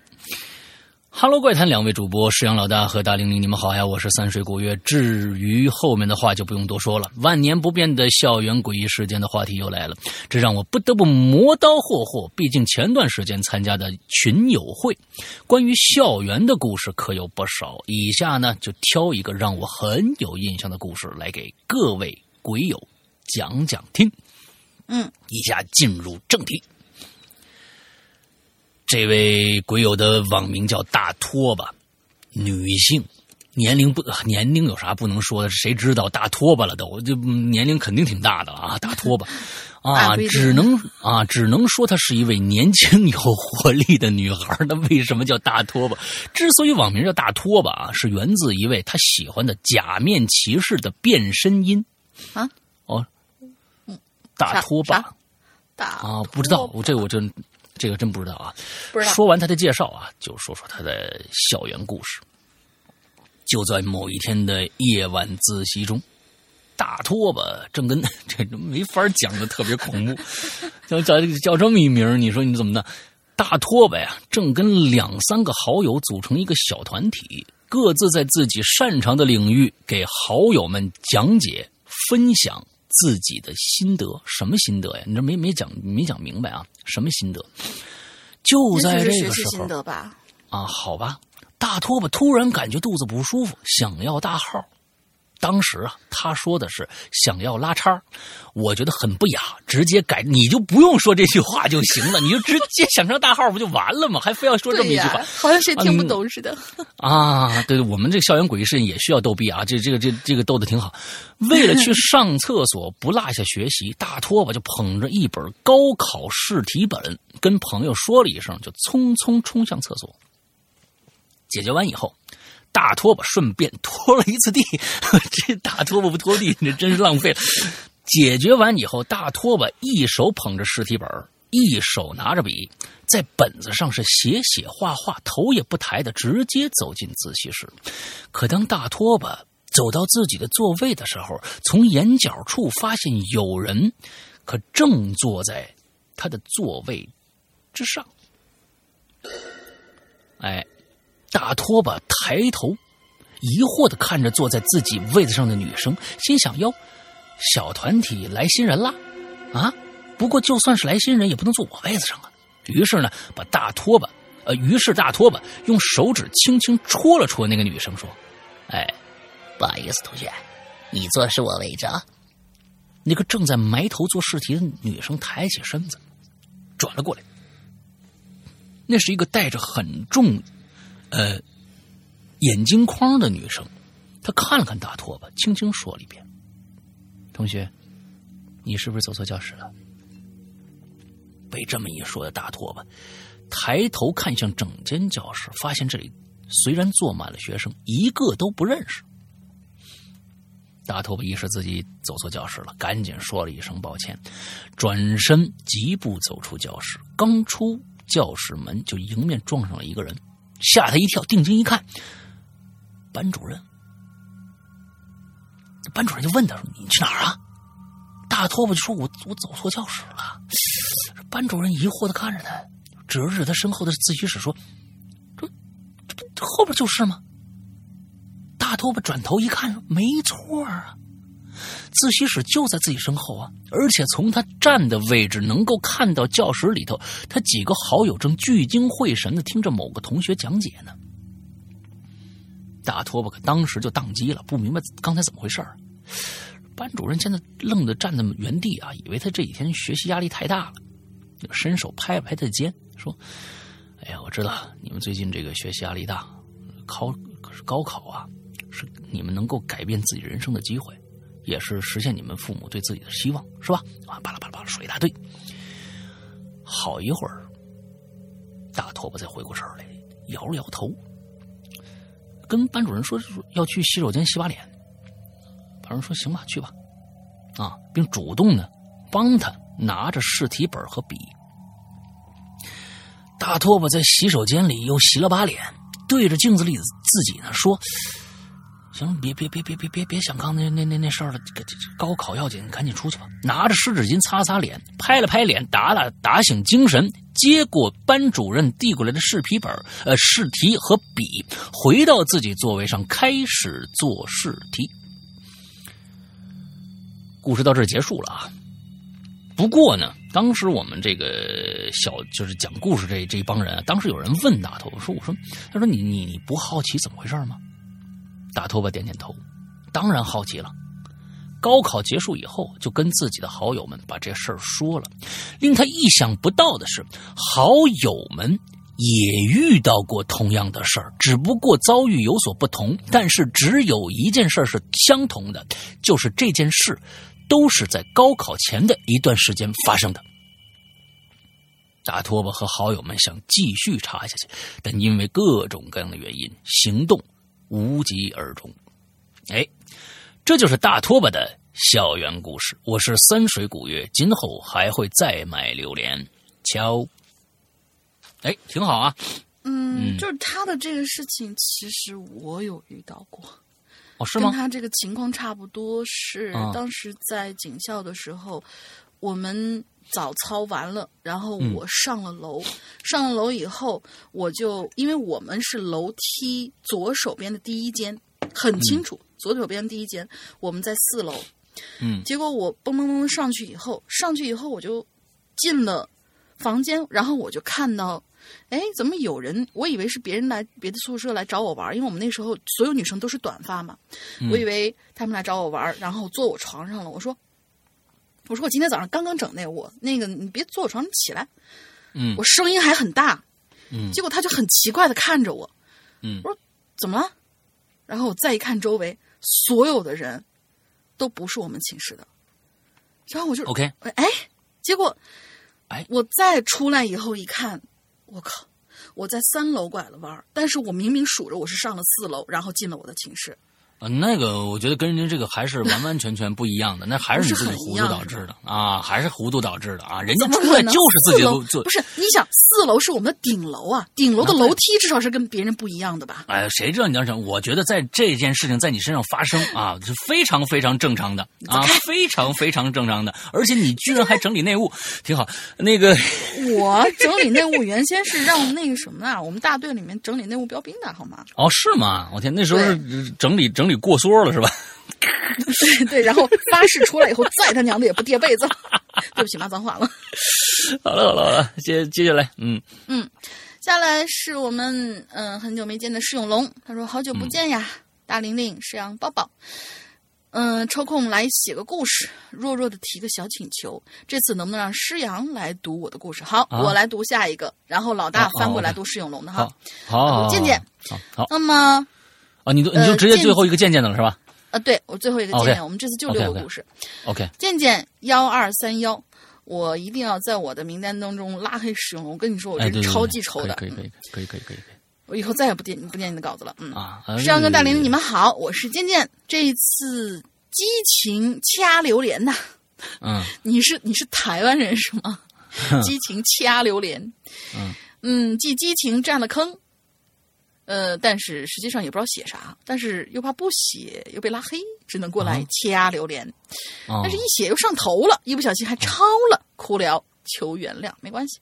哈喽，怪谈两位主播石阳老大和大玲玲，你们好呀！我是三水古月。至于后面的话就不用多说了，万年不变的校园诡异事件的话题又来了，这让我不得不磨刀霍霍。毕竟前段时间参加的群友会，关于校园的故事可有不少。以下呢，就挑一个让我很有印象的故事来给各位鬼友讲讲听。嗯，以下进入正题。这位鬼友的网名叫大拖把，女性，年龄不年龄有啥不能说的？谁知道大拖把了都？这年龄肯定挺大的 了啊！大拖把啊只能啊，只能说她是一位年轻有活力的女孩。那为什么叫大拖把？之所以网名叫大拖把啊，是源自一位她喜欢的假面骑士的变身音啊。哦，大啥拖把大啊，不知道，我这我真这个真不知道啊。不知道。说完他的介绍啊，就说说他的校园故事。就在某一天的夜晚自习中，大拖把正跟 这没法讲的特别恐怖，叫叫叫这么一名你说你怎么的？大拖把呀，正跟两三个好友组成一个小团体，各自在自己擅长的领域给好友们讲解、分享自己的心得。什么心得呀？你这没没讲没讲明白啊？什么心得？就在这个时候心得吧。啊，好吧，大拖把突然感觉肚子不舒服，想要大号。当时啊，他说的是想要拉叉，我觉得很不雅，直接改，你就不用说这句话就行了，你就直接想成大号不就完了吗？还非要说这么一句话呀，好像谁听不懂似的。啊？对对，我们这个校园诡异事件也需要逗逼啊，这这个这这个逗的挺好。为了去上厕所不落下学习，大拖把就捧着一本高考试题本，跟朋友说了一声，就匆匆冲向厕所。解决完以后，大拖把顺便拖了一次地，这大拖把不拖地，这真是浪费了。解决完以后，大拖把一手捧着试题本，一手拿着笔，在本子上是写写画画，头也不抬的直接走进自习室。可当大拖把走到自己的座位的时候，从眼角处发现有人，可正坐在他的座位之上。哎，大拖把抬头，疑惑的看着坐在自己位子上的女生，心想：哟，小团体来新人了，啊！不过就算是来新人，也不能坐我位子上啊。于是呢，把大拖把，呃，于是大拖把用手指轻轻戳了戳那个女生，说：“哎，不好意思，同学，你坐的是我位置啊。”那个正在埋头做试题的女生抬起身子，转了过来。那是一个戴着很重，呃，眼镜框的女生。她看了看大拖把，轻轻说了一遍：“同学，你是不是走错教室了？”被这么一说的大拖把抬头看向整间教室，发现这里虽然坐满了学生，一个都不认识。大拖把意识自己走错教室了，赶紧说了一声抱歉，转身疾步走出教室。刚出教室门，就迎面撞上了一个人，吓他一跳。定睛一看，班主任。班主任就问他说：“你去哪儿啊？”大拖把就说：“我我走错教室了。”班主任疑惑的看着他，指了指他身后的自习室，说：“这这不后边就是吗？”大拖把转头一看，没错啊，自习室就在自己身后啊，而且从他站的位置能够看到教室里头，他几个好友正聚精会神的听着某个同学讲解呢。大拖把可当时就宕机了，不明白刚才怎么回事儿班主任现在愣的站在原地啊，以为他这几天学习压力太大了。伸手拍了拍他的肩，说：“哎呀，我知道你们最近这个学习压力大，考可是高考啊，是你们能够改变自己人生的机会，也是实现你们父母对自己的希望，是吧？”啊，巴拉巴拉巴拉说一大堆。好一会儿，大拖把才回过神来，摇了摇头，跟班主任说要去洗手间洗把脸。班主任说：“行吧，去吧。”啊，并主动的帮他。拿着试题本和笔，大拖把在洗手间里又洗了把脸，对着镜子里自己呢说：“行，别别别别别别别想刚那那那那事儿了，高考要紧，赶紧出去吧。”拿着湿纸巾擦擦脸，拍了拍脸，打打打醒精神，接过班主任递过来的试题本、呃试题和笔，回到自己座位上开始做试题。故事到这儿结束了啊。不过呢，当时我们这个小就是讲故事这这一帮人，当时有人问大头说：“我说，他说你你你不好奇怎么回事吗？”大头吧点点头，当然好奇了。高考结束以后，就跟自己的好友们把这事儿说了。令他意想不到的是，好友们也遇到过同样的事儿，只不过遭遇有所不同。但是只有一件事是相同的，就是这件事。都是在高考前的一段时间发生的。大拖把和好友们想继续查下去，但因为各种各样的原因，行动无疾而终。哎，这就是大拖把的校园故事。我是三水古月，今后还会再买榴莲。敲，哎，挺好啊。嗯，就是他的这个事情，其实我有遇到过。哦，是吗？跟他这个情况差不多，是当时在警校的时候，我们早操完了，然后我上了楼，上了楼以后，我就因为我们是楼梯左手边的第一间，很清楚，左手边第一间，我们在四楼，嗯，结果我蹦蹦蹦上去以后，上去以后我就进了房间，然后我就看到。哎，怎么有人？我以为是别人来别的宿舍来找我玩，因为我们那时候所有女生都是短发嘛。我以为他们来找我玩，然后坐我床上了。我说：“我说我今天早上刚刚整那我那个，你别坐我床，上起来。”嗯，我声音还很大。嗯，结果他就很奇怪的看着我。嗯，我说：“怎么了？”然后我再一看周围，所有的人都不是我们寝室的。然后我就 OK，哎，结果哎，我再出来以后一看。我靠！我在三楼拐了弯但是我明明数着我是上了四楼，然后进了我的寝室。啊，那个我觉得跟人家这个还是完完全全不一样的，那还是你自己糊涂导致的啊，还是糊涂导致的啊，人家出来就是自己做，不是？你想，四楼是我们的顶楼啊，顶楼的楼梯至少是跟别人不一样的吧？哎，谁知道你要想？我觉得在这件事情在你身上发生啊，是非常非常正常的啊，非常非常正常的，而且你居然还整理内务，挺好。那个我整理内务原先是让那个什么啊，我们大队里面整理内务标兵的好吗？哦，是吗？我天，那时候是整理整理过缩了是吧？对 对，然后发誓出来以后，再他娘的也不叠被子。对不起，骂脏话了。好了好了好了，接接下来，嗯嗯，下来是我们嗯很久没见的施永龙，他说好久不见呀，大玲玲、石阳、抱抱，嗯，抽空来写个故事，弱弱的提个小请求，这次能不能让施阳来读我的故事？好，我来读下一个，然后老大翻过来读施永龙的哈。好，见见，好，那么啊，你都你就直接最后一个渐渐的了是吧？啊，对我最后一个渐渐，我们这次就六个故事。OK，渐渐幺二三幺，我一定要在我的名单当中拉黑使用。我跟你说，我这超记仇的。可以可以可以可以可以可以。我以后再也不念不念你的稿子了。嗯啊，石阳跟大林，你们好，我是渐渐。这一次激情掐榴莲呐。嗯，你是你是台湾人是吗？激情掐榴莲。嗯嗯，继激情占了坑。呃，但是实际上也不知道写啥，但是又怕不写又被拉黑，只能过来掐榴莲。但是一写又上头了，一不小心还抄了，哭了，求原谅，没关系。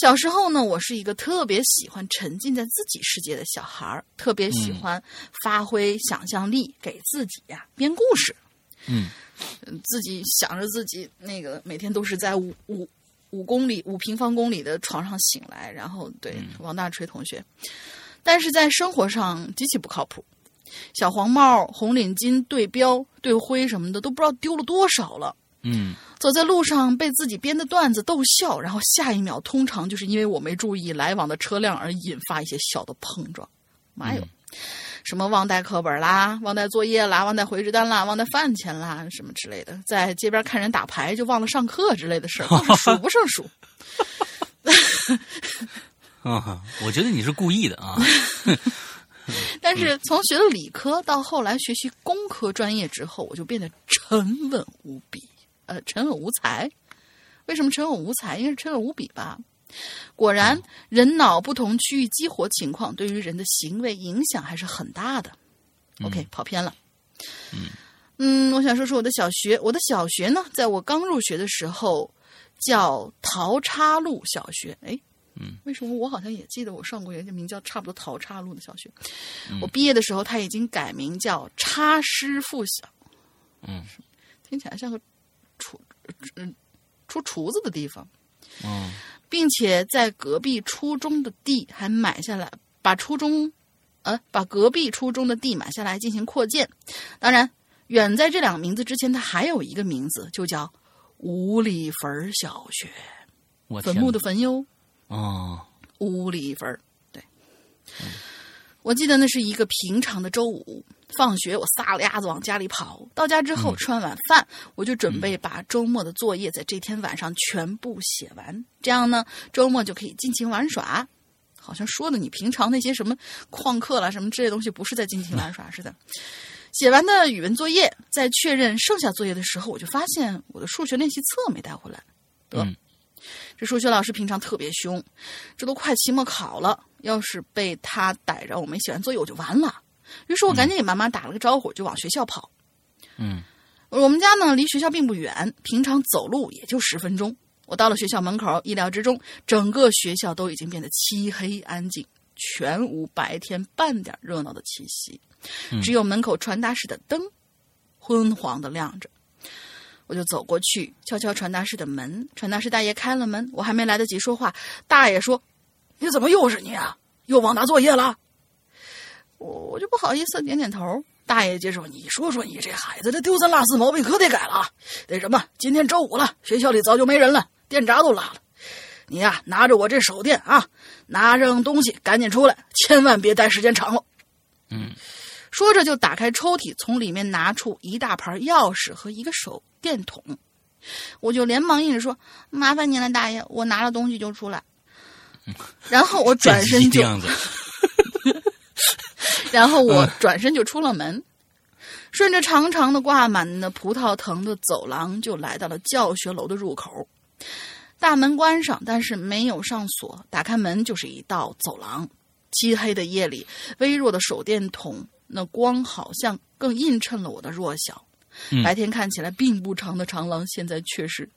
小时候呢，我是一个特别喜欢沉浸在自己世界的小孩儿，特别喜欢发挥想象力，给自己呀编故事。嗯，自己想着自己那个每天都是在五五。五公里、五平方公里的床上醒来，然后对王大锤同学，但是在生活上极其不靠谱。小黄帽、红领巾、对标、对徽什么的，都不知道丢了多少了。嗯，走在路上被自己编的段子逗笑，然后下一秒通常就是因为我没注意来往的车辆而引发一些小的碰撞。妈哟！什么忘带课本啦，忘带作业啦，忘带回执单啦，忘带饭钱啦，什么之类的，在街边看人打牌就忘了上课之类的事儿，数 不胜数。啊，我觉得你是故意的啊。但是从学了理科到后来学习工科专业之后，我就变得沉稳无比，呃，沉稳无才。为什么沉稳无才？应该是沉稳无比吧。果然，人脑不同区域激活情况对于人的行为影响还是很大的。OK，跑偏了。嗯嗯，我想说说我的小学。我的小学呢，在我刚入学的时候叫桃叉路小学。哎，嗯，为什么我好像也记得我上过一个名叫差不多桃叉路的小学？我毕业的时候，他已经改名叫叉师附小。嗯，听起来像个厨嗯出厨子的地方。嗯。并且在隔壁初中的地还买下来，把初中，呃，把隔壁初中的地买下来进行扩建。当然，远在这两个名字之前，它还有一个名字，就叫五里坟小学，坟墓的坟哟。哦，五里坟对。我记得那是一个平常的周五。放学，我撒了丫子往家里跑。到家之后吃完晚饭，我就准备把周末的作业在这天晚上全部写完。这样呢，周末就可以尽情玩耍。好像说的你平常那些什么旷课了什么之类东西，不是在尽情玩耍似的。写完的语文作业，在确认剩下作业的时候，我就发现我的数学练习册没带回来。得，这数学老师平常特别凶，这都快期末考了，要是被他逮着我没写完作业，我就完了。于是我赶紧给妈妈打了个招呼，就往学校跑。嗯，我们家呢离学校并不远，平常走路也就十分钟。我到了学校门口，意料之中，整个学校都已经变得漆黑安静，全无白天半点热闹的气息，只有门口传达室的灯昏黄的亮着。我就走过去，敲敲传达室的门，传达室大爷开了门，我还没来得及说话，大爷说：“你怎么又是你啊？又忘拿作业了？”我我就不好意思点点头，大爷接着说：“你说说你这孩子，这丢三落四毛病可得改了啊。那什么，今天周五了，学校里早就没人了，电闸都拉了。你呀，拿着我这手电啊，拿上东西赶紧出来，千万别待时间长了。”嗯，说着就打开抽屉，从里面拿出一大盘钥匙和一个手电筒。我就连忙应着说：“麻烦您了，大爷，我拿了东西就出来。”然后我转身就。然后我 转身就出了门，顺着长长的挂满的葡萄藤的走廊，就来到了教学楼的入口。大门关上，但是没有上锁。打开门就是一道走廊。漆黑的夜里，微弱的手电筒那光好像更映衬了我的弱小。白天看起来并不长的长廊，现在却是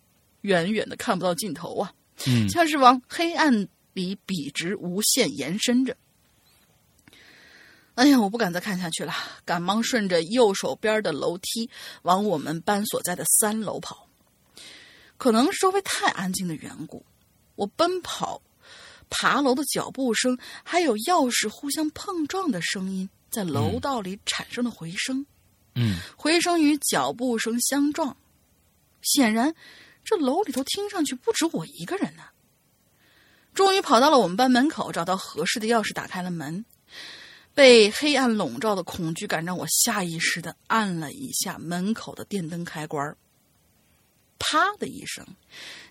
远远的看不到尽头啊！嗯，像是往黑暗里笔直无限延伸着。哎呀，我不敢再看下去了，赶忙顺着右手边的楼梯往我们班所在的三楼跑。可能是周围太安静的缘故，我奔跑、爬楼的脚步声，还有钥匙互相碰撞的声音，在楼道里产生了回声。嗯，回声与脚步声相撞，显然这楼里头听上去不止我一个人呢。终于跑到了我们班门口，找到合适的钥匙，打开了门。被黑暗笼罩的恐惧感让我下意识的按了一下门口的电灯开关。啪的一声，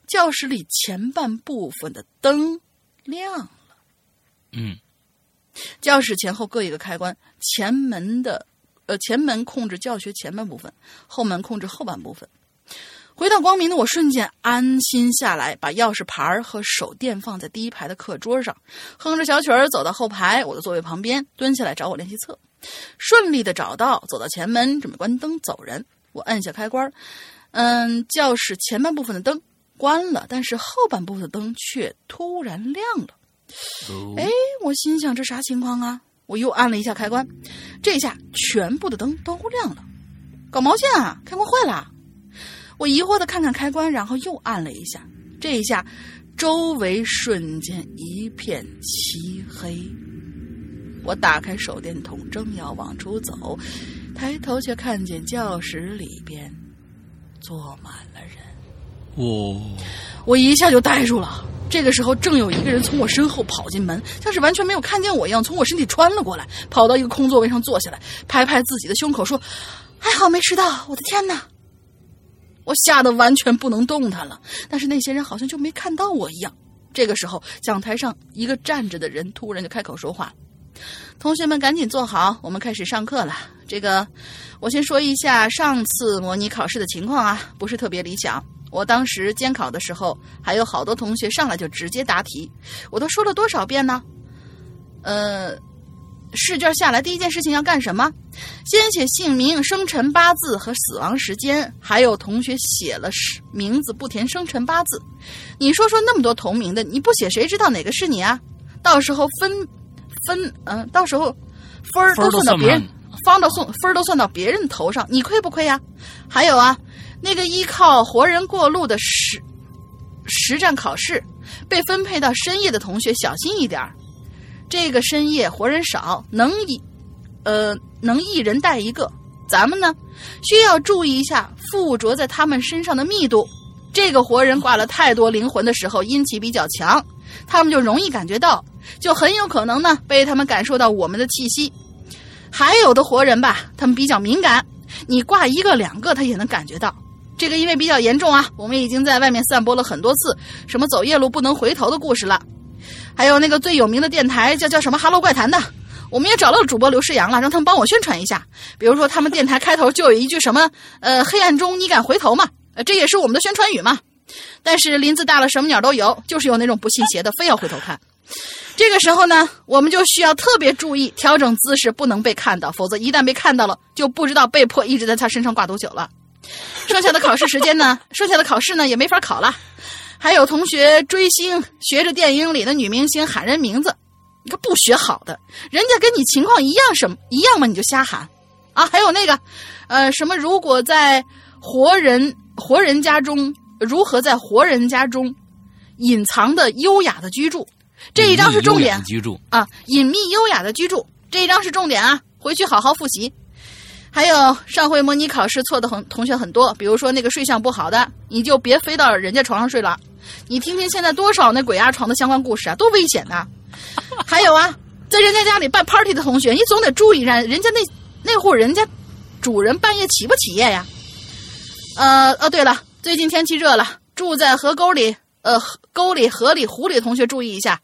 教室里前半部分的灯亮了。嗯，教室前后各一个开关，前门的呃前门控制教学前半部分，后门控制后半部分。回到光明的我瞬间安心下来，把钥匙牌和手电放在第一排的课桌上，哼着小曲儿走到后排我的座位旁边，蹲下来找我练习册，顺利的找到，走到前门准备关灯走人。我按下开关。嗯，教室前半部分的灯关了，但是后半部分的灯却突然亮了。哎，我心想这啥情况啊？我又按了一下开关，这下全部的灯都亮了。搞毛线啊？开关坏了？我疑惑的看看开关，然后又按了一下，这一下周围瞬间一片漆黑。我打开手电筒，正要往出走，抬头却看见教室里边。坐满了人，哦，我一下就呆住了。这个时候，正有一个人从我身后跑进门，像是完全没有看见我一样，从我身体穿了过来，跑到一个空座位上坐下来，拍拍自己的胸口说：“还好没迟到。”我的天哪！我吓得完全不能动弹了。但是那些人好像就没看到我一样。这个时候，讲台上一个站着的人突然就开口说话：“同学们，赶紧坐好，我们开始上课了。”这个。我先说一下上次模拟考试的情况啊，不是特别理想。我当时监考的时候，还有好多同学上来就直接答题，我都说了多少遍呢？呃，试卷下来第一件事情要干什么？先写姓名、生辰八字和死亡时间。还有同学写了名字不填生辰八字，你说说那么多同名的，你不写谁知道哪个是你啊？到时候分分嗯，到时候分儿都算到别人。方到送分都算到别人头上，你亏不亏呀？还有啊，那个依靠活人过路的实实战考试，被分配到深夜的同学小心一点这个深夜活人少，能一呃能一人带一个。咱们呢，需要注意一下附着在他们身上的密度。这个活人挂了太多灵魂的时候，阴气比较强，他们就容易感觉到，就很有可能呢被他们感受到我们的气息。还有的活人吧，他们比较敏感，你挂一个两个，他也能感觉到。这个因为比较严重啊，我们已经在外面散播了很多次什么走夜路不能回头的故事了。还有那个最有名的电台叫叫什么《哈喽怪谈》的，我们也找到了主播刘世阳了，让他们帮我宣传一下。比如说他们电台开头就有一句什么呃，黑暗中你敢回头吗？呃，这也是我们的宣传语嘛。但是林子大了，什么鸟都有，就是有那种不信邪的，非要回头看。这个时候呢，我们就需要特别注意调整姿势，不能被看到，否则一旦被看到了，就不知道被迫一直在他身上挂多久了。剩下的考试时间呢，剩下的考试呢也没法考了。还有同学追星，学着电影里的女明星喊人名字，你个不学好的，人家跟你情况一样什么一样嘛？你就瞎喊啊！还有那个，呃，什么如果在活人活人家中，如何在活人家中隐藏的优雅的居住？这一章是重点，居住啊，隐秘优雅的居住，这一章是重点啊，回去好好复习。还有上回模拟考试错的很同学很多，比如说那个睡相不好的，你就别飞到人家床上睡了。你听听现在多少那鬼压床的相关故事啊，多危险呐！还有啊，在人家家里办 party 的同学，你总得注意人人家那那户人家主人半夜起不起夜呀？呃哦，对了，最近天气热了，住在河沟里。呃，沟里、河里、湖里，同学注意一下，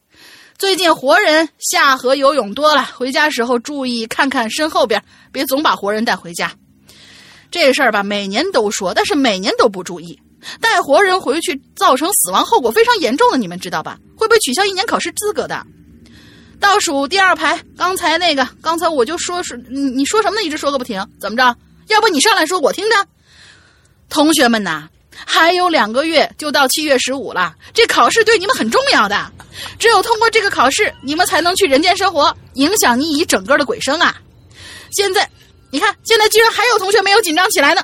最近活人下河游泳多了，回家时候注意看看身后边，别总把活人带回家。这事儿吧，每年都说，但是每年都不注意。带活人回去造成死亡后果非常严重的，你们知道吧？会被取消一年考试资格的。倒数第二排，刚才那个，刚才我就说是你你说什么呢？一直说个不停，怎么着？要不你上来说，我听着。同学们呐，还有两个月就到七月十五了，这考试对你们很重要的，只有通过这个考试，你们才能去人间生活，影响你一整个的鬼生啊！现在，你看，现在居然还有同学没有紧张起来呢。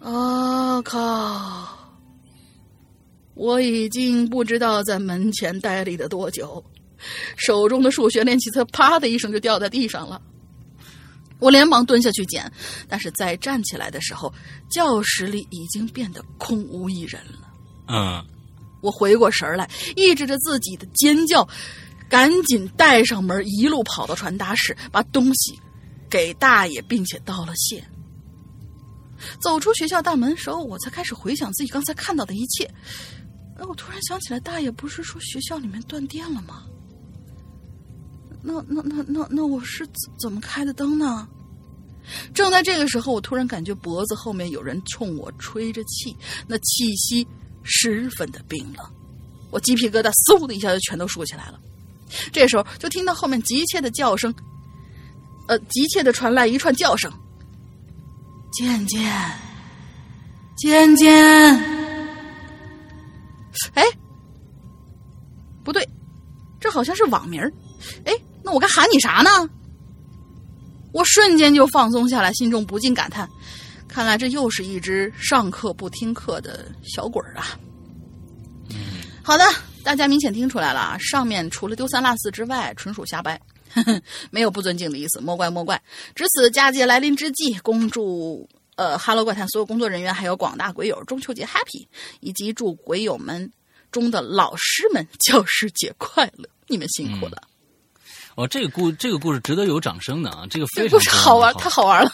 啊靠！我已经不知道在门前待立了多久，手中的数学练习册啪的一声就掉在地上了。我连忙蹲下去捡，但是在站起来的时候，教室里已经变得空无一人了。嗯，我回过神来，抑制着自己的尖叫，赶紧带上门，一路跑到传达室，把东西给大爷，并且道了谢。走出学校大门的时候，我才开始回想自己刚才看到的一切。哎，我突然想起来，大爷不是说学校里面断电了吗？那那那那那我是怎怎么开的灯呢？正在这个时候，我突然感觉脖子后面有人冲我吹着气，那气息十分的冰冷，我鸡皮疙瘩嗖的一下就全都竖起来了。这时候就听到后面急切的叫声，呃，急切的传来一串叫声。渐渐，渐渐，哎，不对，这好像是网名哎，那我该喊你啥呢？我瞬间就放松下来，心中不禁感叹：看来这又是一只上课不听课的小鬼儿啊！好的，大家明显听出来了啊，上面除了丢三落四之外，纯属瞎掰。没有不尊敬的意思，莫怪莫怪。值此佳节来临之际，恭祝呃《哈喽怪谈》所有工作人员还有广大鬼友中秋节 happy，以及祝鬼友们中的老师们教师节快乐，你们辛苦了。哦，这个故这个故事值得有掌声的啊！这个非常好玩，太好玩了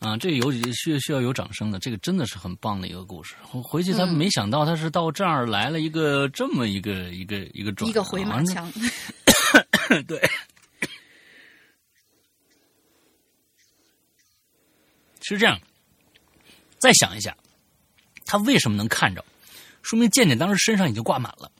啊！这个有需需要有掌声的，这个真的是很棒的一个故事。回去他没想到他是到这儿来了一个这么一个一个一个转一个回马枪，对。是这样，再想一下，他为什么能看着？说明健健当时身上已经挂满了，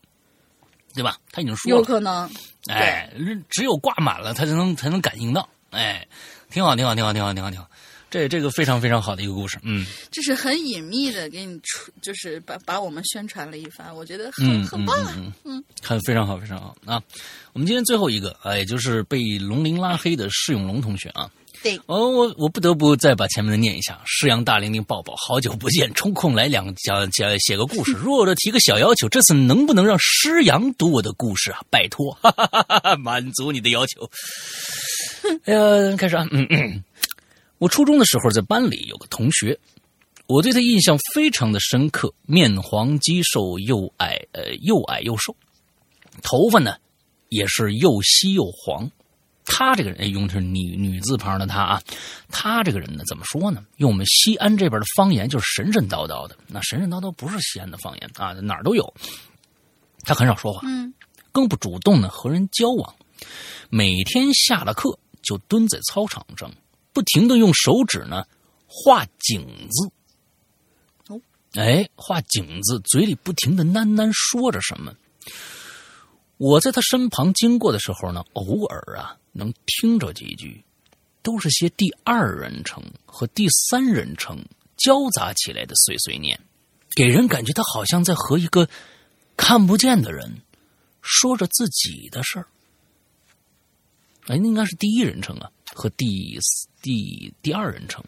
对吧？他已经说了，有可能。哎，只有挂满了，他才能才能感应到。哎，挺好，挺好，挺好，挺好，挺好，挺好。这这个非常非常好的一个故事，嗯。这是很隐秘的，给你出，就是把把我们宣传了一番，我觉得很很棒啊，嗯，很非常好，非常好啊。我们今天最后一个啊，也就是被龙鳞拉黑的释永龙同学啊。对，哦，我我不得不再把前面的念一下。师阳大玲玲抱抱，好久不见，抽空来两讲讲写个故事。弱弱提个小要求，这次能不能让师阳读我的故事啊？拜托，哈哈哈哈满足你的要求。哎呀，开始啊，嗯嗯。我初中的时候在班里有个同学，我对他印象非常的深刻，面黄肌瘦，又矮呃又矮又瘦，头发呢也是又稀又黄。他这个人，用的是女女字旁的他啊。他这个人呢，怎么说呢？用我们西安这边的方言，就是神神叨叨的。那神神叨叨不是西安的方言啊，哪儿都有。他很少说话，嗯，更不主动的和人交往。每天下了课就蹲在操场上，不停的用手指呢画井字。哦，哎，画井字，嘴里不停的喃喃说着什么。我在他身旁经过的时候呢，偶尔啊。能听着几句，都是些第二人称和第三人称交杂起来的碎碎念，给人感觉他好像在和一个看不见的人说着自己的事儿。哎，那应该是第一人称啊，和第第第二人称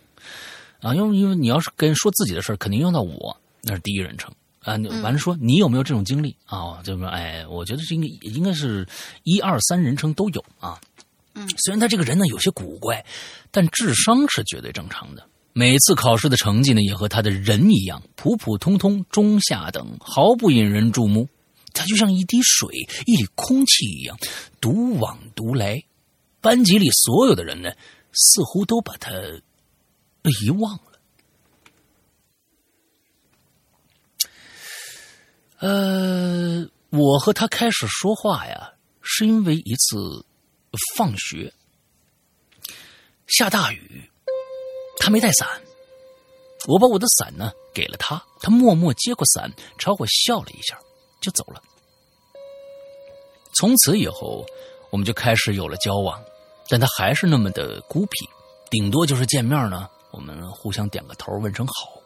啊，因为因为你要是跟说自己的事儿，肯定用到我，那是第一人称啊。完了说你有没有这种经历啊？就说哎，我觉得这应该应该是一二三人称都有啊。嗯，虽然他这个人呢有些古怪，但智商是绝对正常的。每次考试的成绩呢，也和他的人一样普普通通、中下等，毫不引人注目。他就像一滴水、一缕空气一样，独往独来。班级里所有的人呢，似乎都把他遗忘了。呃，我我和他开始说话呀，是因为一次放学下大雨，他没带伞，我把我的伞呢给了他，他默默接过伞，朝我笑了一下，就走了。从此以后，我们就开始有了交往，但他还是那么的孤僻，顶多就是见面呢，我们互相点个头，问声好。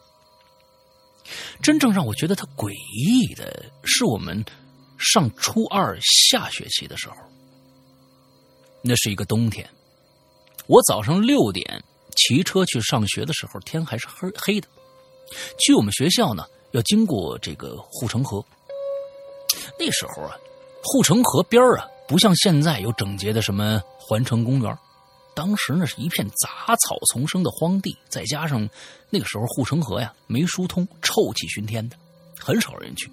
真正让我觉得他诡异的是，我们上初二下学期的时候，那是一个冬天，我早上六点骑车去上学的时候，天还是黑黑的。去我们学校呢，要经过这个护城河。那时候啊，护城河边啊，不像现在有整洁的什么环城公园。当时那是一片杂草丛生的荒地，再加上那个时候护城河呀没疏通，臭气熏天的，很少人去。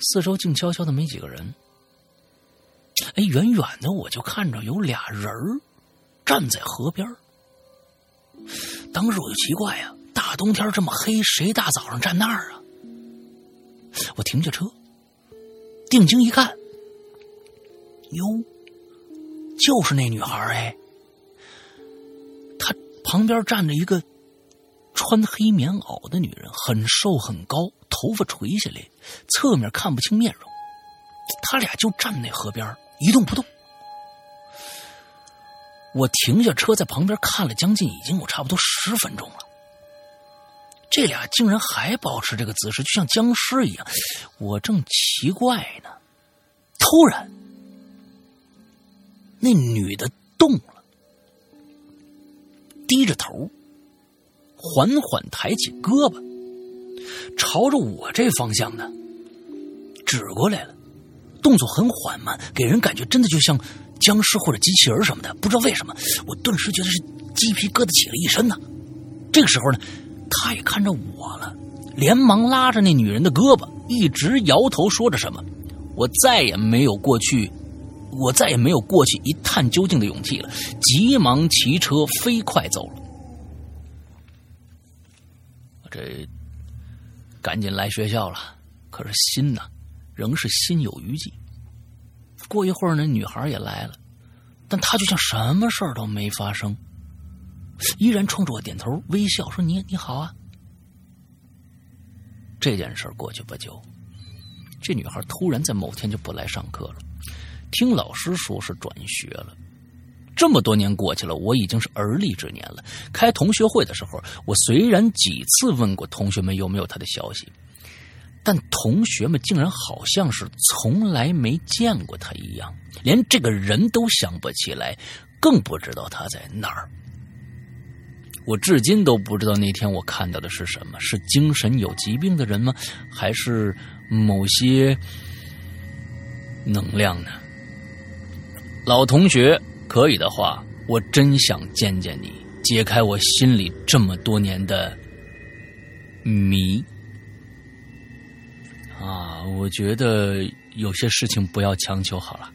四周静悄悄的，没几个人。哎，远远的我就看着有俩人站在河边当时我就奇怪呀，大冬天这么黑，谁大早上站那儿啊？我停下车，定睛一看，哟。就是那女孩哎，她旁边站着一个穿黑棉袄的女人，很瘦很高，头发垂下来，侧面看不清面容。他俩就站那河边一动不动。我停下车，在旁边看了将近已经有差不多十分钟了。这俩竟然还保持这个姿势，就像僵尸一样。我正奇怪呢，突然。那女的动了，低着头，缓缓抬起胳膊，朝着我这方向呢指过来了，动作很缓慢，给人感觉真的就像僵尸或者机器人什么的。不知道为什么，我顿时觉得是鸡皮疙瘩起了一身呢。这个时候呢，他也看着我了，连忙拉着那女人的胳膊，一直摇头说着什么。我再也没有过去。我再也没有过去一探究竟的勇气了，急忙骑车飞快走了。这赶紧来学校了，可是心呐，仍是心有余悸。过一会儿，那女孩也来了，但她就像什么事儿都没发生，依然冲着我点头微笑，说：“你你好啊。”这件事过去不久，这女孩突然在某天就不来上课了。听老师说是转学了，这么多年过去了，我已经是而立之年了。开同学会的时候，我虽然几次问过同学们有没有他的消息，但同学们竟然好像是从来没见过他一样，连这个人都想不起来，更不知道他在哪儿。我至今都不知道那天我看到的是什么，是精神有疾病的人吗？还是某些能量呢？老同学，可以的话，我真想见见你，解开我心里这么多年的谜。啊，我觉得有些事情不要强求好了，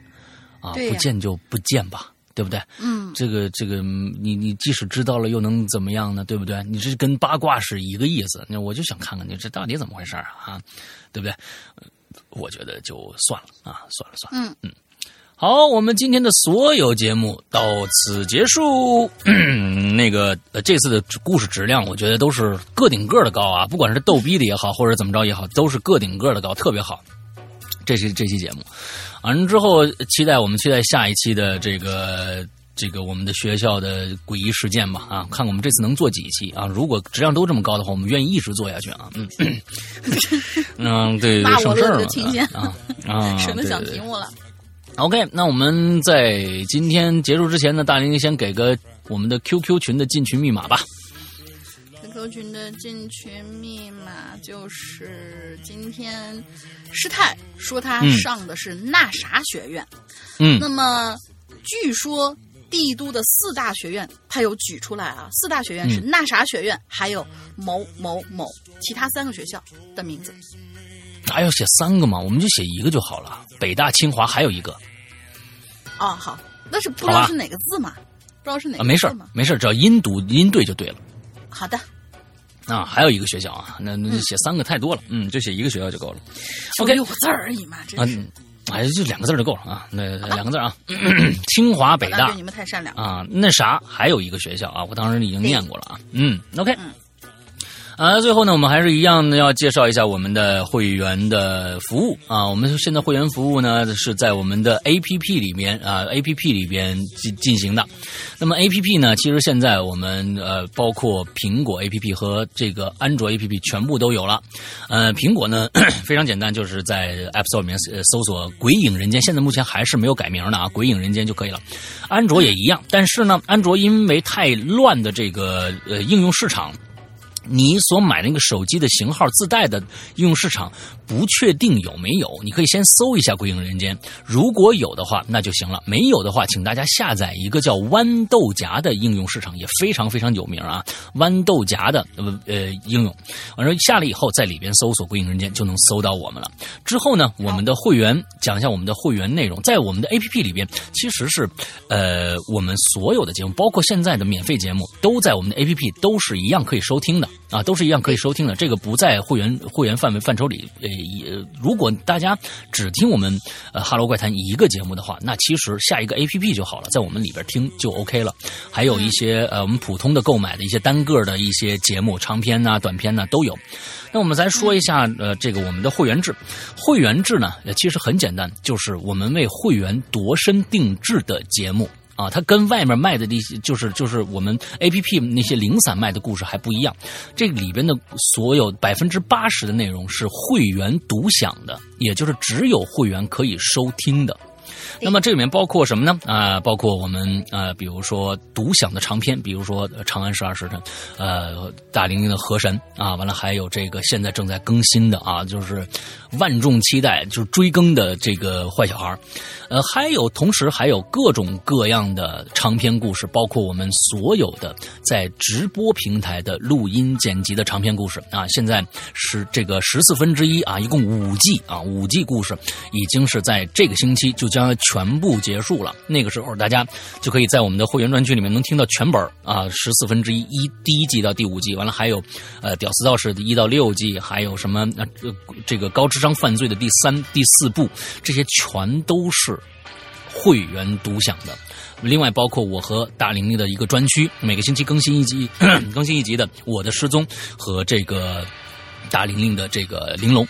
啊，不见就不见吧，对不对？嗯，这个这个，你你即使知道了，又能怎么样呢？对不对？你这跟八卦是一个意思。那我就想看看你这到底怎么回事啊？啊，对不对？我觉得就算了啊，算了算了。嗯嗯。好，我们今天的所有节目到此结束。那个，这次的故事质量，我觉得都是个顶个的高啊！不管是逗逼的也好，或者怎么着也好，都是个顶个的高，特别好。这是这期节目，完了之后，期待我们期待下一期的这个这个我们的学校的诡异事件吧啊！看我们这次能做几期啊？如果质量都这么高的话，我们愿意一直做下去啊！嗯 嗯，对对，省事儿嘛啊啊，省得想题目了。OK，那我们在今天结束之前呢，大林先给个我们的 QQ 群的进群密码吧。QQ 群的进群密码就是今天师太说他上的是那啥学院。嗯。那么据说帝都的四大学院，他有举出来啊，四大学院是那啥学院，还有某某某其他三个学校的名字。还要写三个嘛？我们就写一个就好了。北大、清华还有一个。哦，好，那是不知道是哪个字嘛？不知道是哪个？没事没事只要音读音对就对了。好的。啊，还有一个学校啊，那那写三个太多了，嗯，就写一个学校就够了。OK，六个字而已嘛，真是。哎，就两个字就够了啊，那两个字啊，清华北大。你们太善良啊。那啥，还有一个学校啊，我当时已经念过了啊。嗯，OK。啊，最后呢，我们还是一样的要介绍一下我们的会员的服务啊。我们现在会员服务呢是在我们的 APP 里面啊，APP 里边进进行的。那么 APP 呢，其实现在我们呃，包括苹果 APP 和这个安卓 APP 全部都有了。呃，苹果呢非常简单，就是在 App Store 里面搜索“鬼影人间”，现在目前还是没有改名的啊，“鬼影人间”就可以了。安卓也一样，但是呢，安卓因为太乱的这个呃应用市场。你所买那个手机的型号自带的应用市场不确定有没有，你可以先搜一下《鬼影人间》，如果有的话那就行了，没有的话，请大家下载一个叫豌豆荚的应用市场，也非常非常有名啊，豌豆荚的呃呃应用，完了下了以后在里边搜索《鬼影人间》就能搜到我们了。之后呢，我们的会员讲一下我们的会员内容，在我们的 APP 里边其实是呃我们所有的节目，包括现在的免费节目，都在我们的 APP 都是一样可以收听的。啊，都是一样可以收听的，这个不在会员会员范围范畴里。也如果大家只听我们呃《哈喽怪谈》一个节目的话，那其实下一个 A P P 就好了，在我们里边听就 O K 了。还有一些呃，我们普通的购买的一些单个的一些节目，长篇呐、短篇呐都有。那我们再说一下呃，这个我们的会员制，会员制呢，其实很简单，就是我们为会员度身定制的节目。啊，它跟外面卖的那些，就是就是我们 A P P 那些零散卖的故事还不一样。这里边的所有百分之八十的内容是会员独享的，也就是只有会员可以收听的。那么这里面包括什么呢？啊，包括我们呃，比如说独享的长篇，比如说《长安十二时辰》，呃，大玲玲的《河神》啊，完了还有这个现在正在更新的啊，就是万众期待就是追更的这个《坏小孩》，呃，还有同时还有各种各样的长篇故事，包括我们所有的在直播平台的录音剪辑的长篇故事啊，现在是这个十四分之一啊，一共五季啊，五季故事已经是在这个星期就将。全部结束了，那个时候大家就可以在我们的会员专区里面能听到全本啊，十四分之一一第一季到第五季，完了还有呃屌丝道士的一到六季，还有什么呃这个高智商犯罪的第三第四部，这些全都是会员独享的。另外包括我和大玲玲的一个专区，每个星期更新一集，更新一集的我的失踪和这个大玲玲的这个玲珑。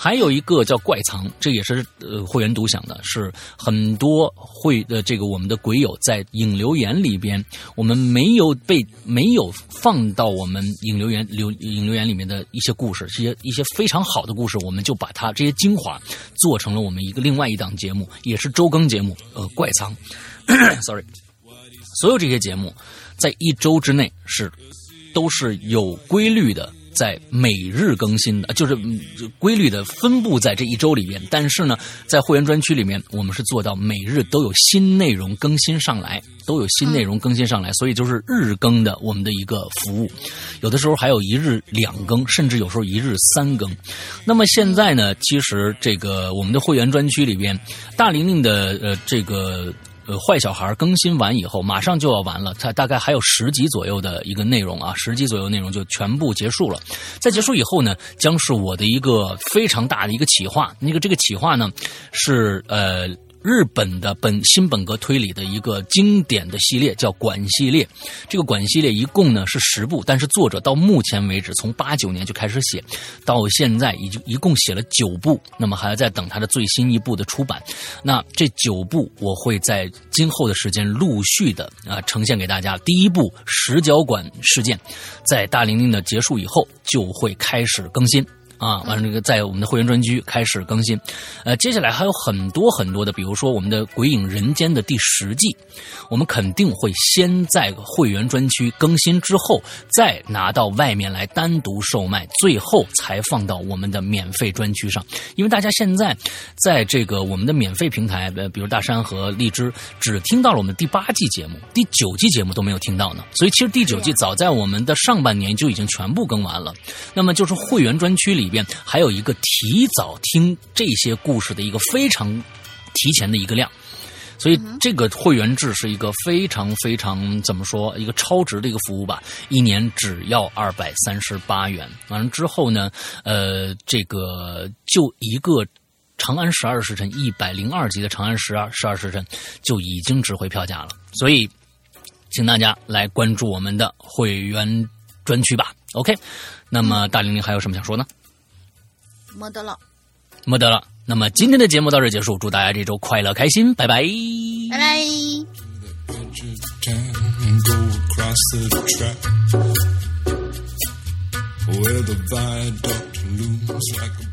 还有一个叫怪藏，这也是呃会员独享的，是很多会的这个我们的鬼友在影留言里边，我们没有被没有放到我们影留言留影留言里面的一些故事，这些一些非常好的故事，我们就把它这些精华做成了我们一个另外一档节目，也是周更节目，呃怪藏，sorry，所有这些节目在一周之内是都是有规律的。在每日更新的，就是规律的分布在这一周里面。但是呢，在会员专区里面，我们是做到每日都有新内容更新上来，都有新内容更新上来，所以就是日更的我们的一个服务。有的时候还有一日两更，甚至有时候一日三更。那么现在呢，其实这个我们的会员专区里边，大玲玲的呃这个。呃，坏小孩更新完以后，马上就要完了，它大概还有十集左右的一个内容啊，十集左右内容就全部结束了。在结束以后呢，将是我的一个非常大的一个企划。那个这个企划呢，是呃。日本的本新本格推理的一个经典的系列叫《管》系列，这个《管》系列一共呢是十部，但是作者到目前为止从八九年就开始写，到现在已经一共写了九部，那么还在等他的最新一部的出版。那这九部我会在今后的时间陆续的啊呈现给大家。第一部《石角馆事件》在大玲玲的结束以后就会开始更新。啊，完了这个在我们的会员专区开始更新，呃，接下来还有很多很多的，比如说我们的《鬼影人间》的第十季，我们肯定会先在会员专区更新之后，再拿到外面来单独售卖，最后才放到我们的免费专区上。因为大家现在在这个我们的免费平台，呃，比如大山和荔枝，只听到了我们第八季节目，第九季节目都没有听到呢。所以其实第九季早在我们的上半年就已经全部更完了。那么就是会员专区里。里边还有一个提早听这些故事的一个非常提前的一个量，所以这个会员制是一个非常非常怎么说一个超值的一个服务吧，一年只要二百三十八元。完了之后呢，呃，这个就一个。长安十二时辰一百零二集的长安十二十二时辰就已经值回票价了，所以请大家来关注我们的会员专区吧。OK，那么大玲玲还有什么想说呢？没得了，没得了。那么今天的节目到这结束，祝大家这周快乐开心，拜拜，拜拜。Where the viaduct looms like a bird.